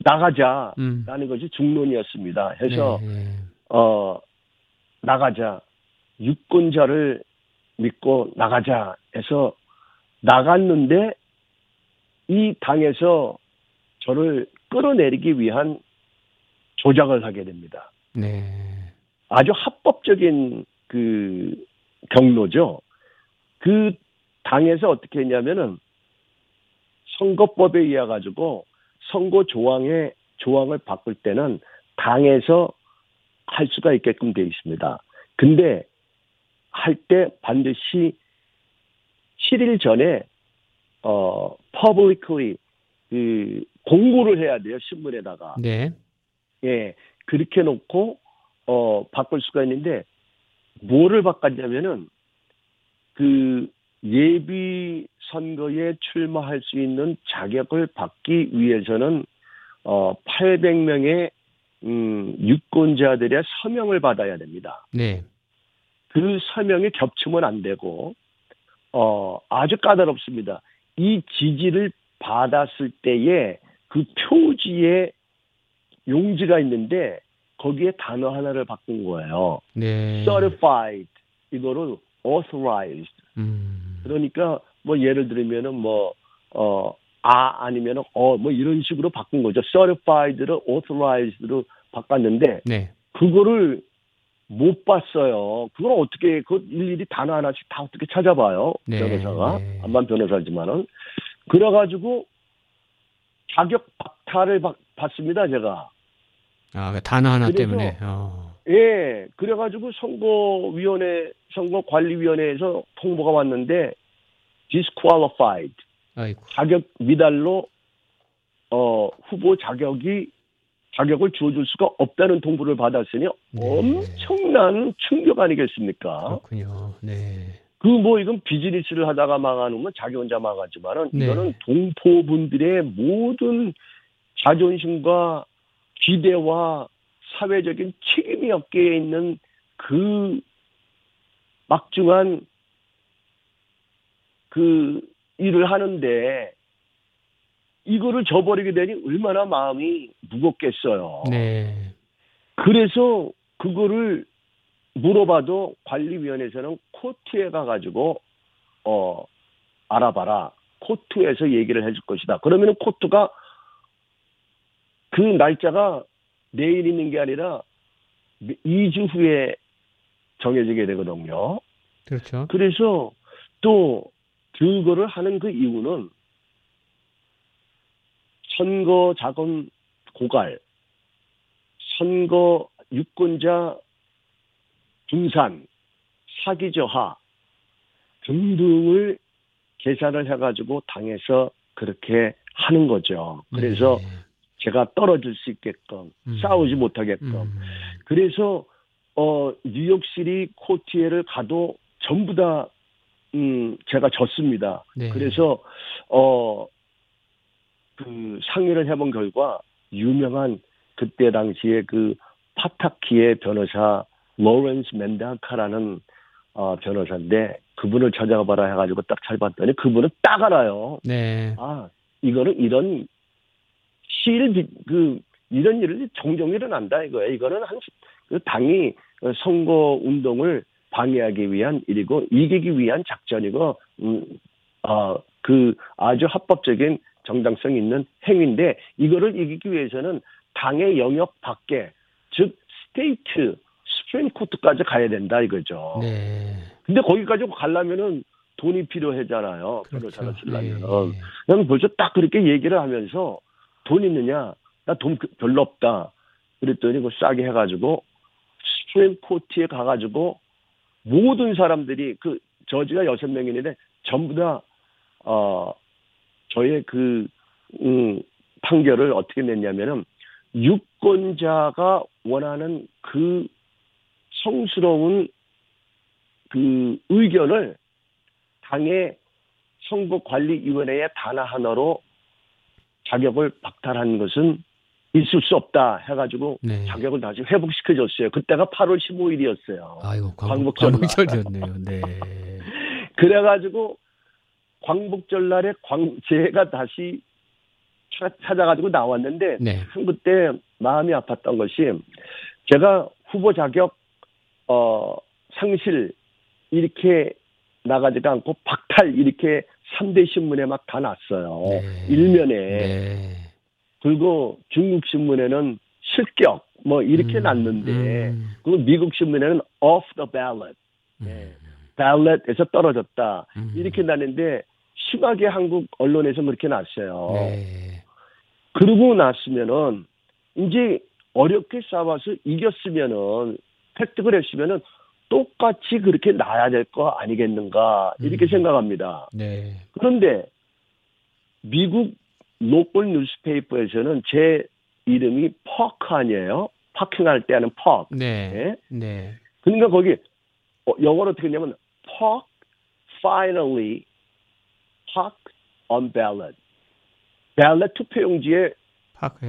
나가자 음. 라는 것이 중론이었습니다. 해서 네, 네. 어 나가자 유권자를 믿고 나가자 해서 나갔는데 이 당에서 저를 끌어내리기 위한 조작을 하게 됩니다. 네. 아주 합법적인 그 경로죠. 그 당에서 어떻게 했냐면은 선거법에 의해 가지고 선거 조항의 조항을 바꿀 때는 당에서 할 수가 있게끔 돼 있습니다. 근데 할 때 반드시 7일 전에 어 publicly 그 공고를 해야 돼요 신문에다가 네. 예 그렇게 놓고 어 바꿀 수가 있는데 뭐를 바꿨냐면은 그 예비 선거에 출마할 수 있는 자격을 받기 위해서는 어 800명의 음 유권자들의 서명을 받아야 됩니다. 네. 그 서명이 겹치면 안 되고 어 아주 까다롭습니다. 이 지지를 받았을 때에 그 표지에 용지가 있는데 거기에 단어 하나를 바꾼 거예요. 네. certified 이거를 authorized 음. 그러니까 뭐 예를 들면은 뭐 어 아 아니면은 어 뭐 이런 식으로 바꾼 거죠. certified를 authorized로 바꿨는데 네. 그거를 못 봤어요. 그걸 어떻게 그 일일이 단어 하나씩 다 어떻게 찾아봐요 네, 변호사가 네. 안만 변호사지만은 그래가지고 자격 박탈을 받, 받습니다 제가. 아, 그 단어 하나 때문에. 어. 예, 그래가지고 선거위원회, 선거관리위원회에서 통보가 왔는데 disqualified 아이고. 자격 미달로 어, 후보 자격이 자격을 주어줄 수가 없다는 통보를 받았으니 네. 엄청난 충격 아니겠습니까? 그렇군요. 네. 그 뭐 이건 비즈니스를 하다가 망하는 건 자기 혼자 망하지만은 네. 이거는 동포분들의 모든 자존심과 기대와 사회적인 책임이 엮여 있는 그 막중한 그 일을 하는데 이거를 저버리게 되니 얼마나 마음이 무겁겠어요. 네. 그래서 그거를 물어봐도 관리위원회에서는 코트에 가가지고 어 알아봐라 코트에서 얘기를 해줄 것이다. 그러면은 코트가 그 날짜가 내일 있는 게 아니라 2주 후에 정해지게 되거든요. 그렇죠. 그래서 또 그거를 하는 그 이유는 선거 자금 고갈, 선거 유권자 분산, 사기 저하 등등을 계산을 해가지고 당에서 그렇게 하는 거죠. 그래서 네. 제가 떨어질 수 있게끔 음. 싸우지 못하게끔 음. 그래서 어 뉴욕시리 코티에를 가도 전부 다 음, 제가 졌습니다. 네. 그래서 어 그 상의를 해본 결과 유명한 그때 당시에 그 파타키의 변호사 로렌스 멘다카라는 어 변호사인데 그분을 찾아가 봐라 해가지고 딱잘 봤더니 그분은 딱 알아요. 네. 아 이거는 이런 실그 이런 일을 종종 일어난다 이거예요. 이거는 한그 당이 선거 운동을 방해하기 위한 일이고 이기기 위한 작전이고 음 어 그 아주 합법적인 정당성 있는 행위인데 이거를 이기기 위해서는 당의 영역 밖에 즉 State Supreme Court까지 가야 된다 이거죠. 네. 근데 거기까지 가려면은 돈이 필요하잖아요. 그렇죠. 변호사를 쓰려면. 네. 그냥 벌써 딱 그렇게 얘기를 하면서 돈 있느냐? 나 돈 별로 없다. 그랬더니 그 싸게 해가지고 Supreme Court에 가가지고 모든 사람들이 그 저지가 여섯 명인데 전부 다 어, 저의 그 음, 판결을 어떻게 냈냐면은 유권자가 원하는 그 성스러운 그 의견을 당의 선거관리위원회의 단화 하나로 자격을 박탈한 것은 있을 수 없다 해가지고 네. 자격을 다시 회복시켜줬어요. 그때가 8월 15일이었어요. 아이고 광복 광복절 광복절이었네요. 네. 그래가지고 광복절 날에 광 제가 다시 찾- 찾아가지고 나왔는데 네. 참 그때 마음이 아팠던 것이 제가 후보 자격 어 상실 이렇게 나가지도 않고 박탈 이렇게 3대 신문에 막 다 났어요. 네. 일면에 네. 그리고 중국 신문에는 실격 뭐 이렇게 음, 났는데 음, 그리고 미국 신문에는 off the ballot 음, 네. ballot에서 떨어졌다 음. 이렇게 났는데 심하게 한국 언론에서 그렇게 났어요. 네. 그러고 났으면은 이제 어렵게 싸워서 이겼으면은 획득을 했으면은 똑같이 그렇게 나야 될 거 아니겠는가 이렇게 음. 생각합니다. 네. 그런데 미국 local newspaper에서는 제 이름이 Park 아니에요? parking할 때 하는 park. 네. 네? 네. 그러니까 거기 어, 영어로 어떻게 했냐면 park finally park on ballot. ballot 투표용지에.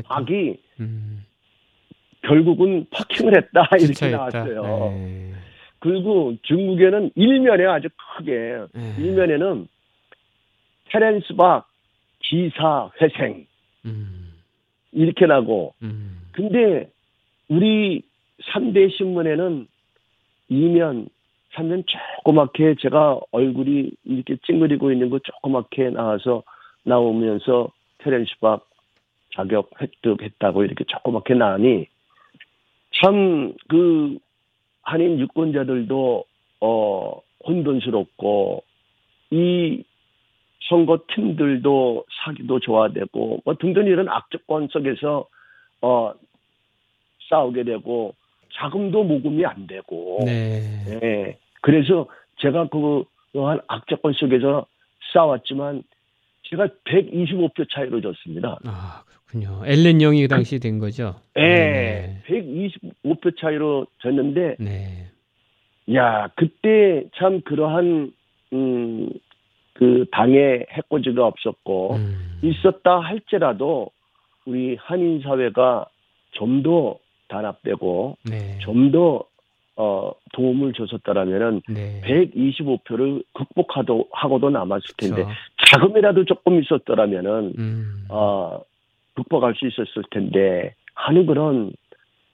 박이 음. 결국은 파킹을 했다 이렇게. 나왔어요. 네. 그리고 중국에는 일면에 아주 크게 네. 일면에는 테렌스 박 기사 회생 음. 이렇게 나고 음. 근데 우리 3대 신문에는 2면, 3면 조그맣게 제가 얼굴이 이렇게 찡그리고 있는 거 조그맣게 나와서 나오면서 테렌스 박 자격 획득했다고 이렇게 조그맣게 나니 참 그 한인 유권자들도 어 혼돈스럽고 이 선거팀들도 사기도 좋아되고 뭐 등등 이런 악조건 속에서 어 싸우게 되고 자금도 모금이 안 되고 네. 예. 그래서 제가 그한 악조건 속에서 싸웠지만 제가 125표 차이로 졌습니다. 아, 그렇군요. 엘렌 영이 그 당시 된 거죠. 예, 125표 차이로 졌는데 네. 야, 그때 참 그러한 음, 그 당의 해코지가 없었고 음. 있었다 할지라도 우리 한인 사회가 좀 더 단합되고 네. 좀더 어, 도움을 줬었다라면은 네. 125표를 극복하도 하고도 남았을 텐데 그렇죠. 자금이라도 조금 있었더라면은 음. 어, 극복할 수 있었을 텐데 하는 그런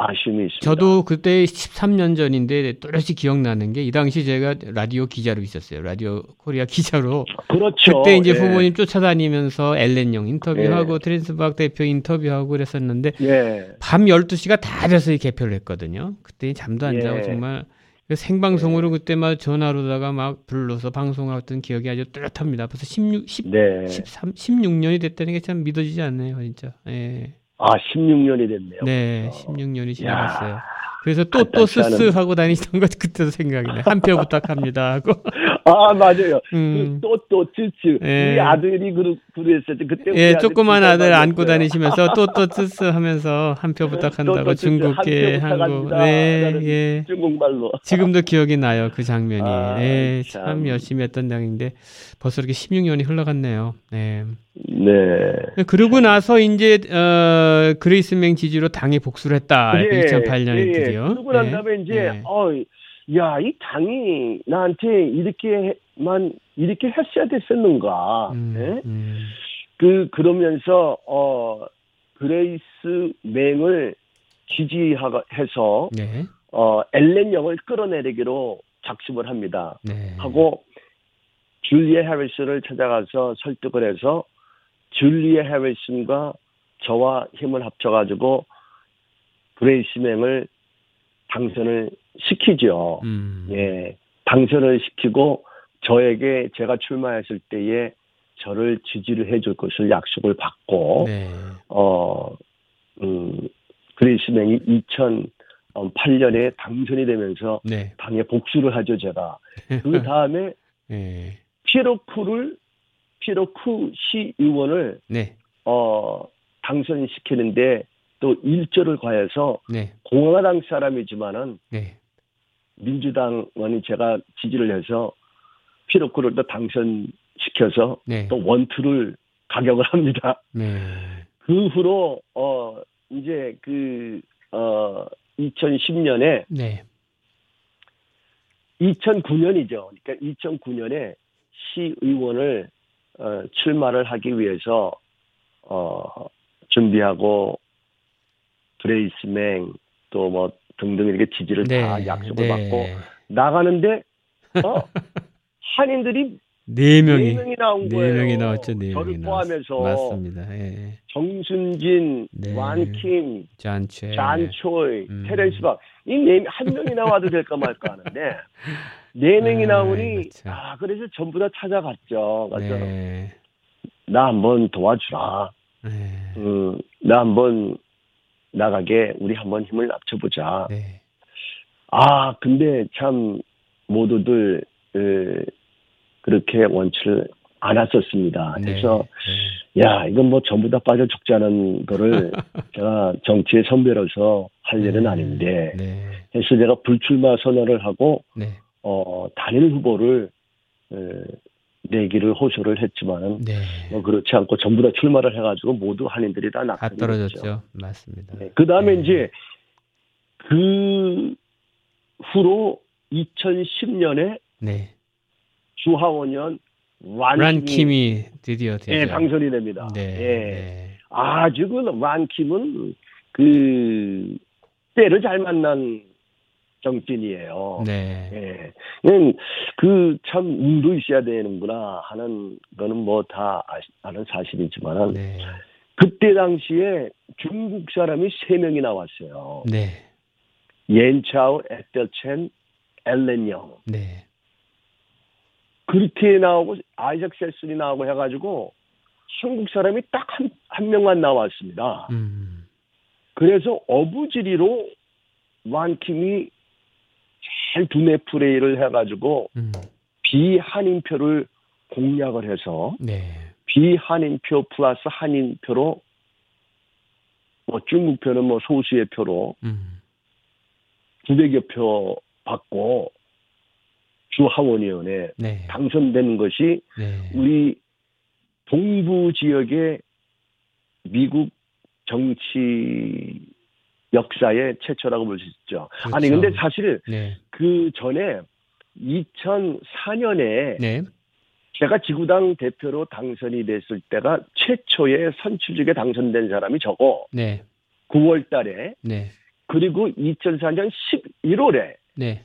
아쉬움이 있습니다. 저도 그때 13년 전인데 또렷이 기억나는 게 이 당시 제가 라디오 기자로 있었어요. 라디오 코리아 기자로. 그렇죠. 그때 이제 예. 부모님 쫓아다니면서 엘렌 영 인터뷰하고 예. 테렌스 박 대표 인터뷰하고 그랬었는데 예. 밤 12시가 다 돼서 이 개표를 했거든요. 그때 잠도 안 자고 예. 정말 그 생방송으로 그때 막 전화로다가 막 불러서 방송했던 기억이 아주 뚜렷합니다. 벌써 16, 10, 네. 13, 16년이 됐다는 게 참 믿어지지 않네요, 진짜. 예. 아, 16년이 됐네요. 네, 어. 16년이 야. 지나갔어요. 그래서 또또 스스 하고 다니시던 것 그때도 생각이 나요. 한표 부탁합니다 하고. 아, 맞아요. 음. 그 또, 또, 쯔쯔. 예. 우리 아들이 그, 그랬을 때, 그때. 예, 조그만 아들 안고. 다니시면서 또또 스스 하면서 한 표 부탁한다고 중국계 한표 한국. 네, 예. 중국말로. 지금도 기억이 나요 그 장면이. 아, 네, 참. 참 열심히 했던 당인데 벌써 이렇게 16년이 흘러갔네요. 네. 네. 그러고 나서 이제 어, 그레이스맹 지지로 당에 복수를 했다. 예, 2008년에 예, 예. 드디어. 그러고 난 예, 다음에 이제, 예. 어, 야, 이 당이 나한테 이렇게만, 이렇게 했어야 됐었는가. 음, 예? 음. 그, 그러면서, 어, 그레이스 맹을 지지해서, 네. 어, 엘렌 영을 끌어내리기로 작심을 합니다. 네. 하고, 줄리아 해리슨을 찾아가서 설득을 해서, 줄리아 해리슨과 저와 힘을 합쳐가지고, 그레이스 맹을 당선을 시키죠. 음. 예, 당선을 시키고 저에게 제가 출마했을 때에 저를 지지를 해줄 것을 약속을 받고 네. 어, 음, 그리스맹이 2008년에 당선이 되면서 네. 당에 복수를 하죠 제가. 그 다음에 네. 피로쿠를 피로쿠 시의원을 네. 어, 당선시키는데 또 일조를 과해서 네. 공화당 사람이지만은 네. 민주당원이 제가 지지를 해서 피로크를 또 당선시켜서 네. 또 원투를 가격을 합니다. 네. 그 후로 어 이제 그어 2010년에 네. 2009년이죠. 그러니까 2009년에 시의원을 어, 출마를 하기 위해서 어 준비하고 브레이스맹 또 뭐 등등 이렇게 지지를 다 약속을 받고 나가는데 어 한인들이 네네 명이 명이 나온 네 거예요. 명이 나왔죠. 네 저를 명이 포함해서 맞습니다. 예. 정순진, 네. 완킴, 잔최. 잔초이, 음. 테렌스 박 이네한 명이 나와도 될까 말까 하는데 네 명이 아이고, 나오니 참. 아 그래서 전부 다 찾아갔죠. 그래서 네. 나 한번 도와주라. 네. 음, 나 한번 나가게 우리 한번 힘을 합쳐보자. 네. 아 근데 참 모두들 에, 그렇게 원치를 않았었습니다. 네. 그래서 야 이건 뭐 전부 다 빠져 죽자는 거를 제가 정치의 선배로서 할 일은 네. 아닌데 네. 그래서 제가 불출마 선언을 하고 네. 어 단일 후보를 에, 내기를 호소를 했지만은 네. 뭐 그렇지 않고 전부 다 출마를 해가지고 모두 한인들이 다다 낙선이 떨어졌죠. 맞습니다. 그 다음에 네. 이제 그 후로 2010년에 네. 주하원의원 란킴이 란킴이 드디어 되죠. 예, 당선이 됩니다. 네. 예. 네. 아주 그 란킴은 그 때를 잘 만난 정치인이에요. 네. 예. 그참 운도 있어야 되는구나 하는 거는 뭐 다 아는 사실이지만은 네. 그때 당시에 중국 사람이 세 명이 나왔어요. 네. 옌차오, 에텔첸, 엘렌영. 네. 그렇게 나오고 아이작 셀슨이 나오고 해가지고 한국 사람이 딱 한 한 명만 나왔습니다. 음. 그래서 어부지리로 완킴이 잘 두뇌 플레이를 해가지고 음. 비한인표를 공략을 해서 네. 비한인표 플러스 한인표로 뭐 중국 표는 뭐 소수의 표로 음. 900여 표 받고 주하원위원회 네. 당선된 것이 네. 우리 동부 지역의 미국 정치 역사의 최초라고 볼 수 있죠. 아니 그렇죠. 근데 사실 네. 그 전에 2004년에 네. 제가 지구당 대표로 당선이 됐을 때가 최초의 선출직에 당선된 사람이 저고 네. 9월 달에 네. 그리고 2004년 11월에 네.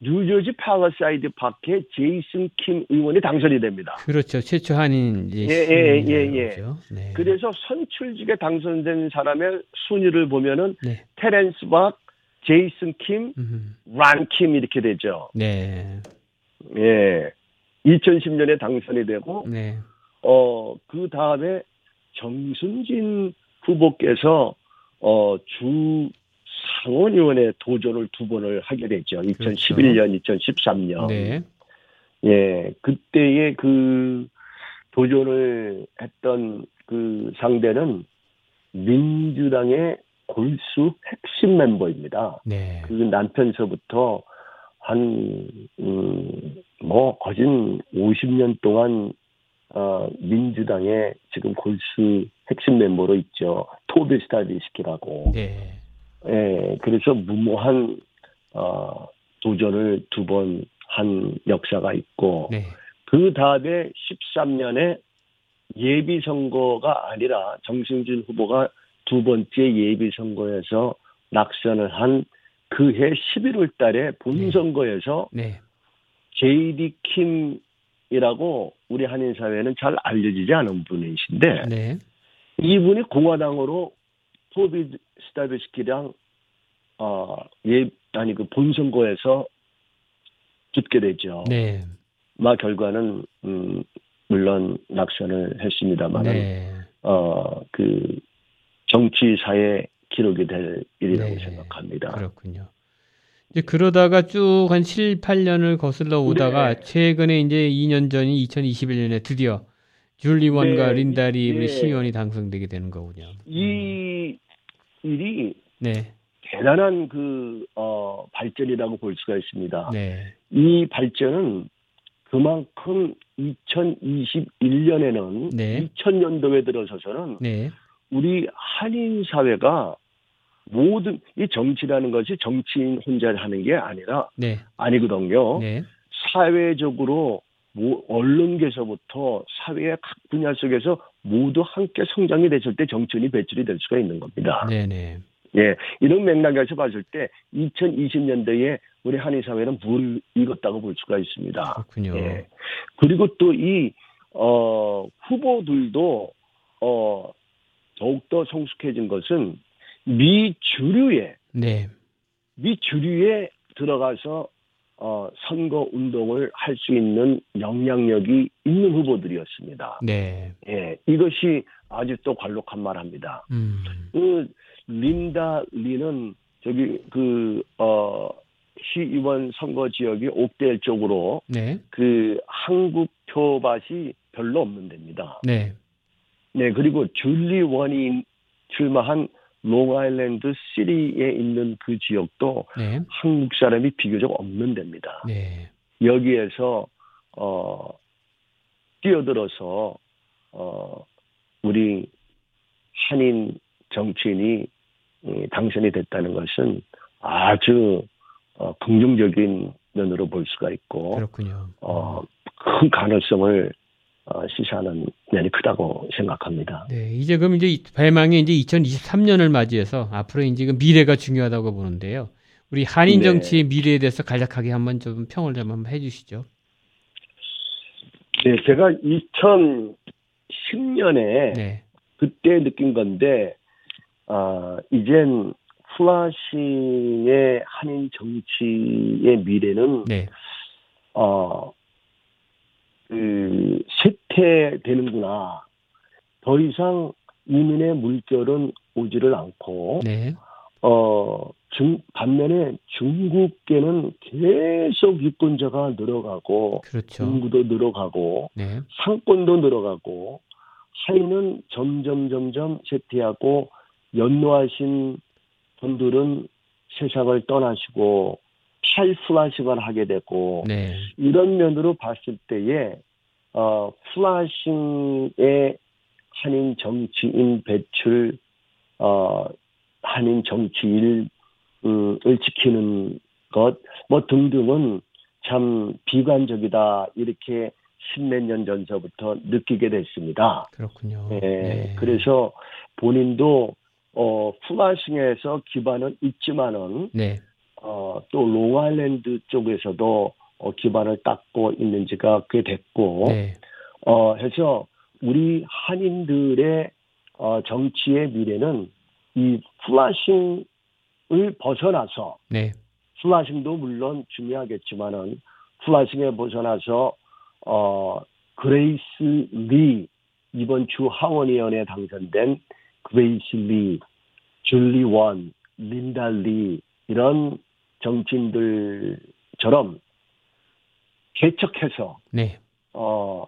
뉴저지 팰리사이드 파크의 제이슨 킴 의원이 당선이 됩니다. 그렇죠. 최초 한인 예, 예, 예, 예. 네. 그래서 선출직에 당선된 사람의 순위를 보면은 네. 테렌스 박, 제이슨 킴, 음. 란킴 이렇게 되죠. 네. 예. 2010년에 당선이 되고 네. 어, 그 다음에 정순진 후보께서 어, 주 상원의원에 도전을 두 번을 하게 됐죠. 2011년, 2013년. 네. 예, 그때의 그 도전을 했던 그 상대는 민주당의 골수 핵심 멤버입니다. 네. 그 남편서부터 한, 음, 뭐, 거진 50년 동안, 어, 민주당의 지금 골수 핵심 멤버로 있죠. 토비 스타비스키라고. 네. 예, 그래서 무모한, 어, 도전을 두 번 한 역사가 있고, 네. 그 다음에 13년에 예비 선거가 아니라 정승준 후보가 두 번째 예비 선거에서 낙선을 한 그해 11월 달에 본선거에서 네. 제이디 킴이라고 우리 한인 사회에는 잘 알려지지 않은 분이신데 네. 이분이 공화당으로 토비 스타베스키랑 어, 예, 아니 그 본선거에서 붙게 되죠. 네. 마 결과는 음, 물론 낙선을 했습니다만 네. 어그 정치사의 기록이 될 일이라고 네. 생각합니다. 그렇군요. 이제 그러다가 쭉 한 7, 8년을 거슬러 오다가 네. 최근에 이제 2년 전인 2021년에 드디어 줄리 원과 네, 린다리 네. 우리 시의원이 당선되게 되는 거군요. 이 일이 네. 대단한 그 어, 발전이라고 볼 수가 있습니다. 네. 이 발전은 그만큼 2021년에는 네. 2000년도에 들어서서는 네. 우리 한인 사회가 모든 이 정치라는 것이 정치인 혼자 하는 게 아니라 네. 아니거든요. 네. 사회적으로 뭐 언론계에서부터 사회의 각 분야 속에서 모두 함께 성장이 됐을 때 정치인이 배출이 될 수가 있는 겁니다. 네. 네. 예, 이런 맥락에서 봤을 때 2020년도에 우리 한인 사회는 물 익었다고 볼 수가 있습니다. 그렇군요. 예. 그리고 또이 어, 후보들도 어, 더욱더 성숙해진 것은 미 주류에 네. 미 주류에 들어가서 어, 선거 운동을 할 수 있는 영향력이 있는 후보들이었습니다. 네. 예, 이것이 아주 또 관록한 말합니다. 음. 그 린다 리는 저기 그 어, 시의원 선거 지역이 옥대일 쪽으로 네. 그 한국 표밭이 별로 없는 데입니다. 네. 네, 그리고 줄리 원이 출마한 롱아일랜드 시리에 있는 그 지역도 네. 한국 사람이 비교적 없는 데입니다. 네. 여기에서 어 뛰어들어서 어 우리 한인 정치인이 이, 당선이 됐다는 것은 아주 어, 긍정적인 면으로 볼 수가 있고 그렇군요. 어, 큰 가능성을 어, 시사하는 면이 크다고 생각합니다. 네, 이제 그럼 이제 이- 대망의 이제 2023년을 맞이해서 앞으로 이제 그 미래가 중요하다고 보는데요. 우리 한인 네. 정치의 미래에 대해서 간략하게 한번 좀 평을 좀 한번 해주시죠. 네, 제가 2010년에 네, 그때 느낀 건데, 아, 이젠 플라싱의 한인 정치의 미래는, 네, 어, 그, 쇠퇴되는구나. 더 이상 이민의 물결은 오지를 않고, 네, 어, 중, 반면에 중국계는 계속 유권자가 늘어가고, 그렇죠. 인구도 늘어가고, 네, 상권도 늘어가고 하인은 점점 점점 쇠퇴하고 연로하신 분들은 세상을 떠나시고 탈플라싱을 하게 되고 네. 이런 면으로 봤을 때에 어, 플라싱의 한인 정치인 배출, 어, 한인 정치인을 지키는 것, 뭐 등등은 참 비관적이다 이렇게 십몇 년 전서부터 느끼게 됐습니다. 그렇군요. 예, 네. 그래서 본인도 어, 플라싱에서 기반은 있지만은 네. 어, 또 롱아일랜드 쪽에서도 어, 기반을 닦고 있는 지가 꽤 됐고, 네. 어, 해서 우리 한인들의 어, 정치의 미래는 이 플라싱을 벗어나서, 네. 플라싱도 물론 중요하겠지만은, 플라싱에 벗어나서, 어, 그레이스 리, 이번 주 하원의원에 당선된 그레이스 리, 줄리 원, 린다 리, 이런 정치인들처럼 개척해서 네. 어,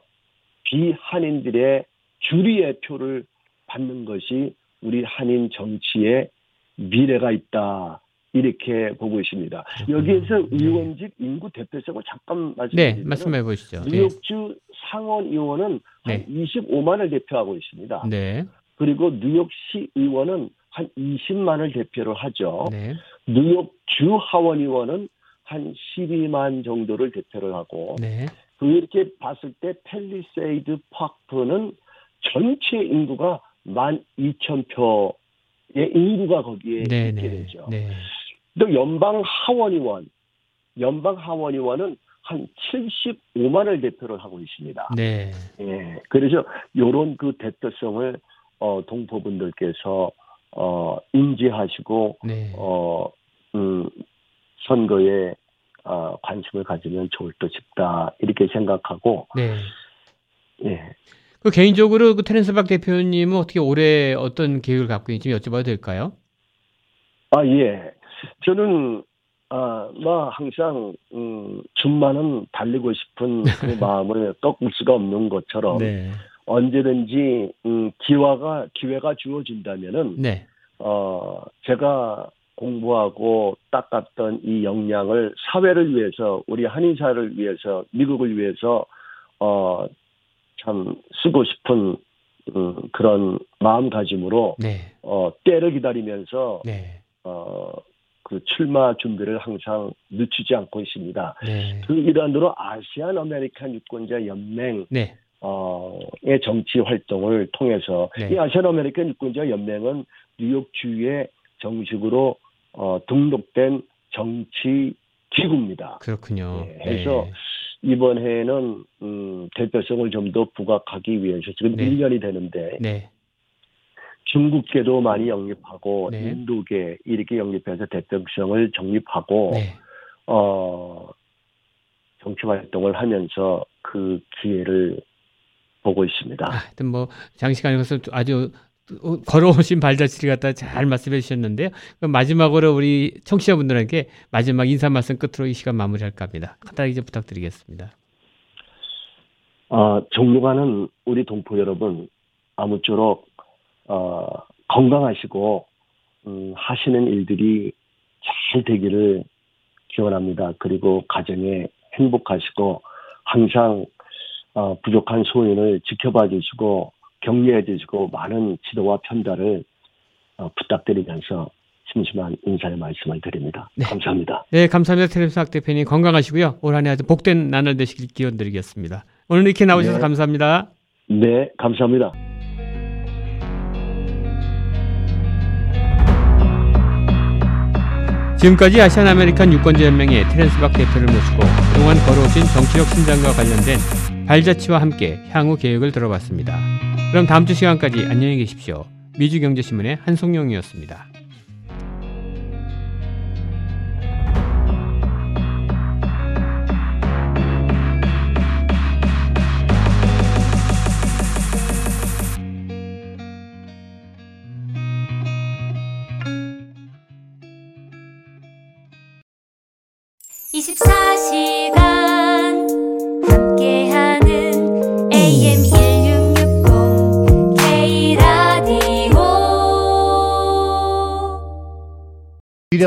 비한인들의 주류의 표를 받는 것이 우리 한인 정치의 미래가 있다. 이렇게 보고 있습니다. 여기에서 의원직 인구 대표성을 잠깐 네. 말씀드리면 말씀해 보시죠. 네. 뉴욕주 상원 의원은 한 네. 25만을 대표하고 있습니다. 네. 그리고 뉴욕시 의원은 한 20만을 대표를 하죠. 네. 뉴욕 주 하원 의원은 한 12만 정도를 대표를 하고 네. 그렇게 봤을 때 펠리세이드 파크는 전체 인구가 12,000표의 인구가 거기에 네. 있게 네. 되죠. 네. 또 연방 하원 의원, 연방 하원 의원은 한 75만을 대표를 하고 있습니다. 네. 예. 그래서 요런 그 대표성을 어, 동포분들께서 어, 인지하시고 네. 어, 음, 선거에 어, 관심을 가지면 좋을 듯 싶다 이렇게 생각하고 네. 예. 그 개인적으로 그 테렌스 박 대표님은 어떻게 올해 어떤 계획을 갖고 있는지 여쭤봐도 될까요? 아 예. 저는 아, 뭐 항상 음, 줌만은 달리고 싶은 그 마음을 꺾을 수가 없는 것처럼 네. 언제든지 음, 기회가 기회가 주어진다면은 네. 어, 제가 공부하고 닦았던 이 역량을 사회를 위해서, 우리 한인사를 위해서, 미국을 위해서, 어, 참 쓰고 싶은, 음, 그런 마음가짐으로, 네. 어, 때를 기다리면서, 네. 어, 그 출마 준비를 항상 늦추지 않고 있습니다. 네. 그 일환으로 아시안 아메리칸 유권자 연맹, 네. 어,의 정치 활동을 통해서 네. 이 아시안 아메리칸 유권자 연맹은 뉴욕 주에 정식으로 어, 등록된 정치 기구입니다. 그렇군요. 네, 해서 이번 해에는 음, 대표성을 좀 더 부각하기 위해서 지금 네. 1년이 되는데 네. 중국계도 많이 영입하고 네. 인도계 이렇게 영입해서 대표성을 정립하고 네. 어, 정치 활동을 하면서 그 기회를 보고 있습니다. 아, 하여튼 뭐 장시간에 것서 아주 어, 걸어오신 발자취를 갖다 잘 말씀해 주셨는데요. 마지막으로 우리 청취자분들에게 마지막 인사 말씀 끝으로 이 시간 마무리할까 합니다. 간단하게 좀 부탁드리겠습니다. 어, 존경하는 우리 동포 여러분, 아무쪼록 어, 건강하시고 음, 하시는 일들이 잘 되기를 기원합니다. 그리고 가정에 행복하시고 항상 어, 부족한 소인을 지켜봐 주시고 격려해 주시고 많은 지도와 편달을 어, 부탁드리면서 심심한 인사의 말씀을 드립니다. 네. 감사합니다. 네, 감사합니다. 테렌스 박 대표님 건강하시고요. 올 한해 아주 복된 나날 되시길 기원 드리겠습니다. 오늘 이렇게 나오셔서 네. 감사합니다. 네, 감사합니다. 지금까지 아시안 아메리칸 유권자 연맹의 테렌스 박 대표를 모시고 그동안 걸어오신 정치력 신장과 관련된 발자취와 함께 향후 계획을 들어봤습니다. 그럼 다음 주 시간까지 안녕히 계십시오. 미주경제신문의 한송용이었습니다.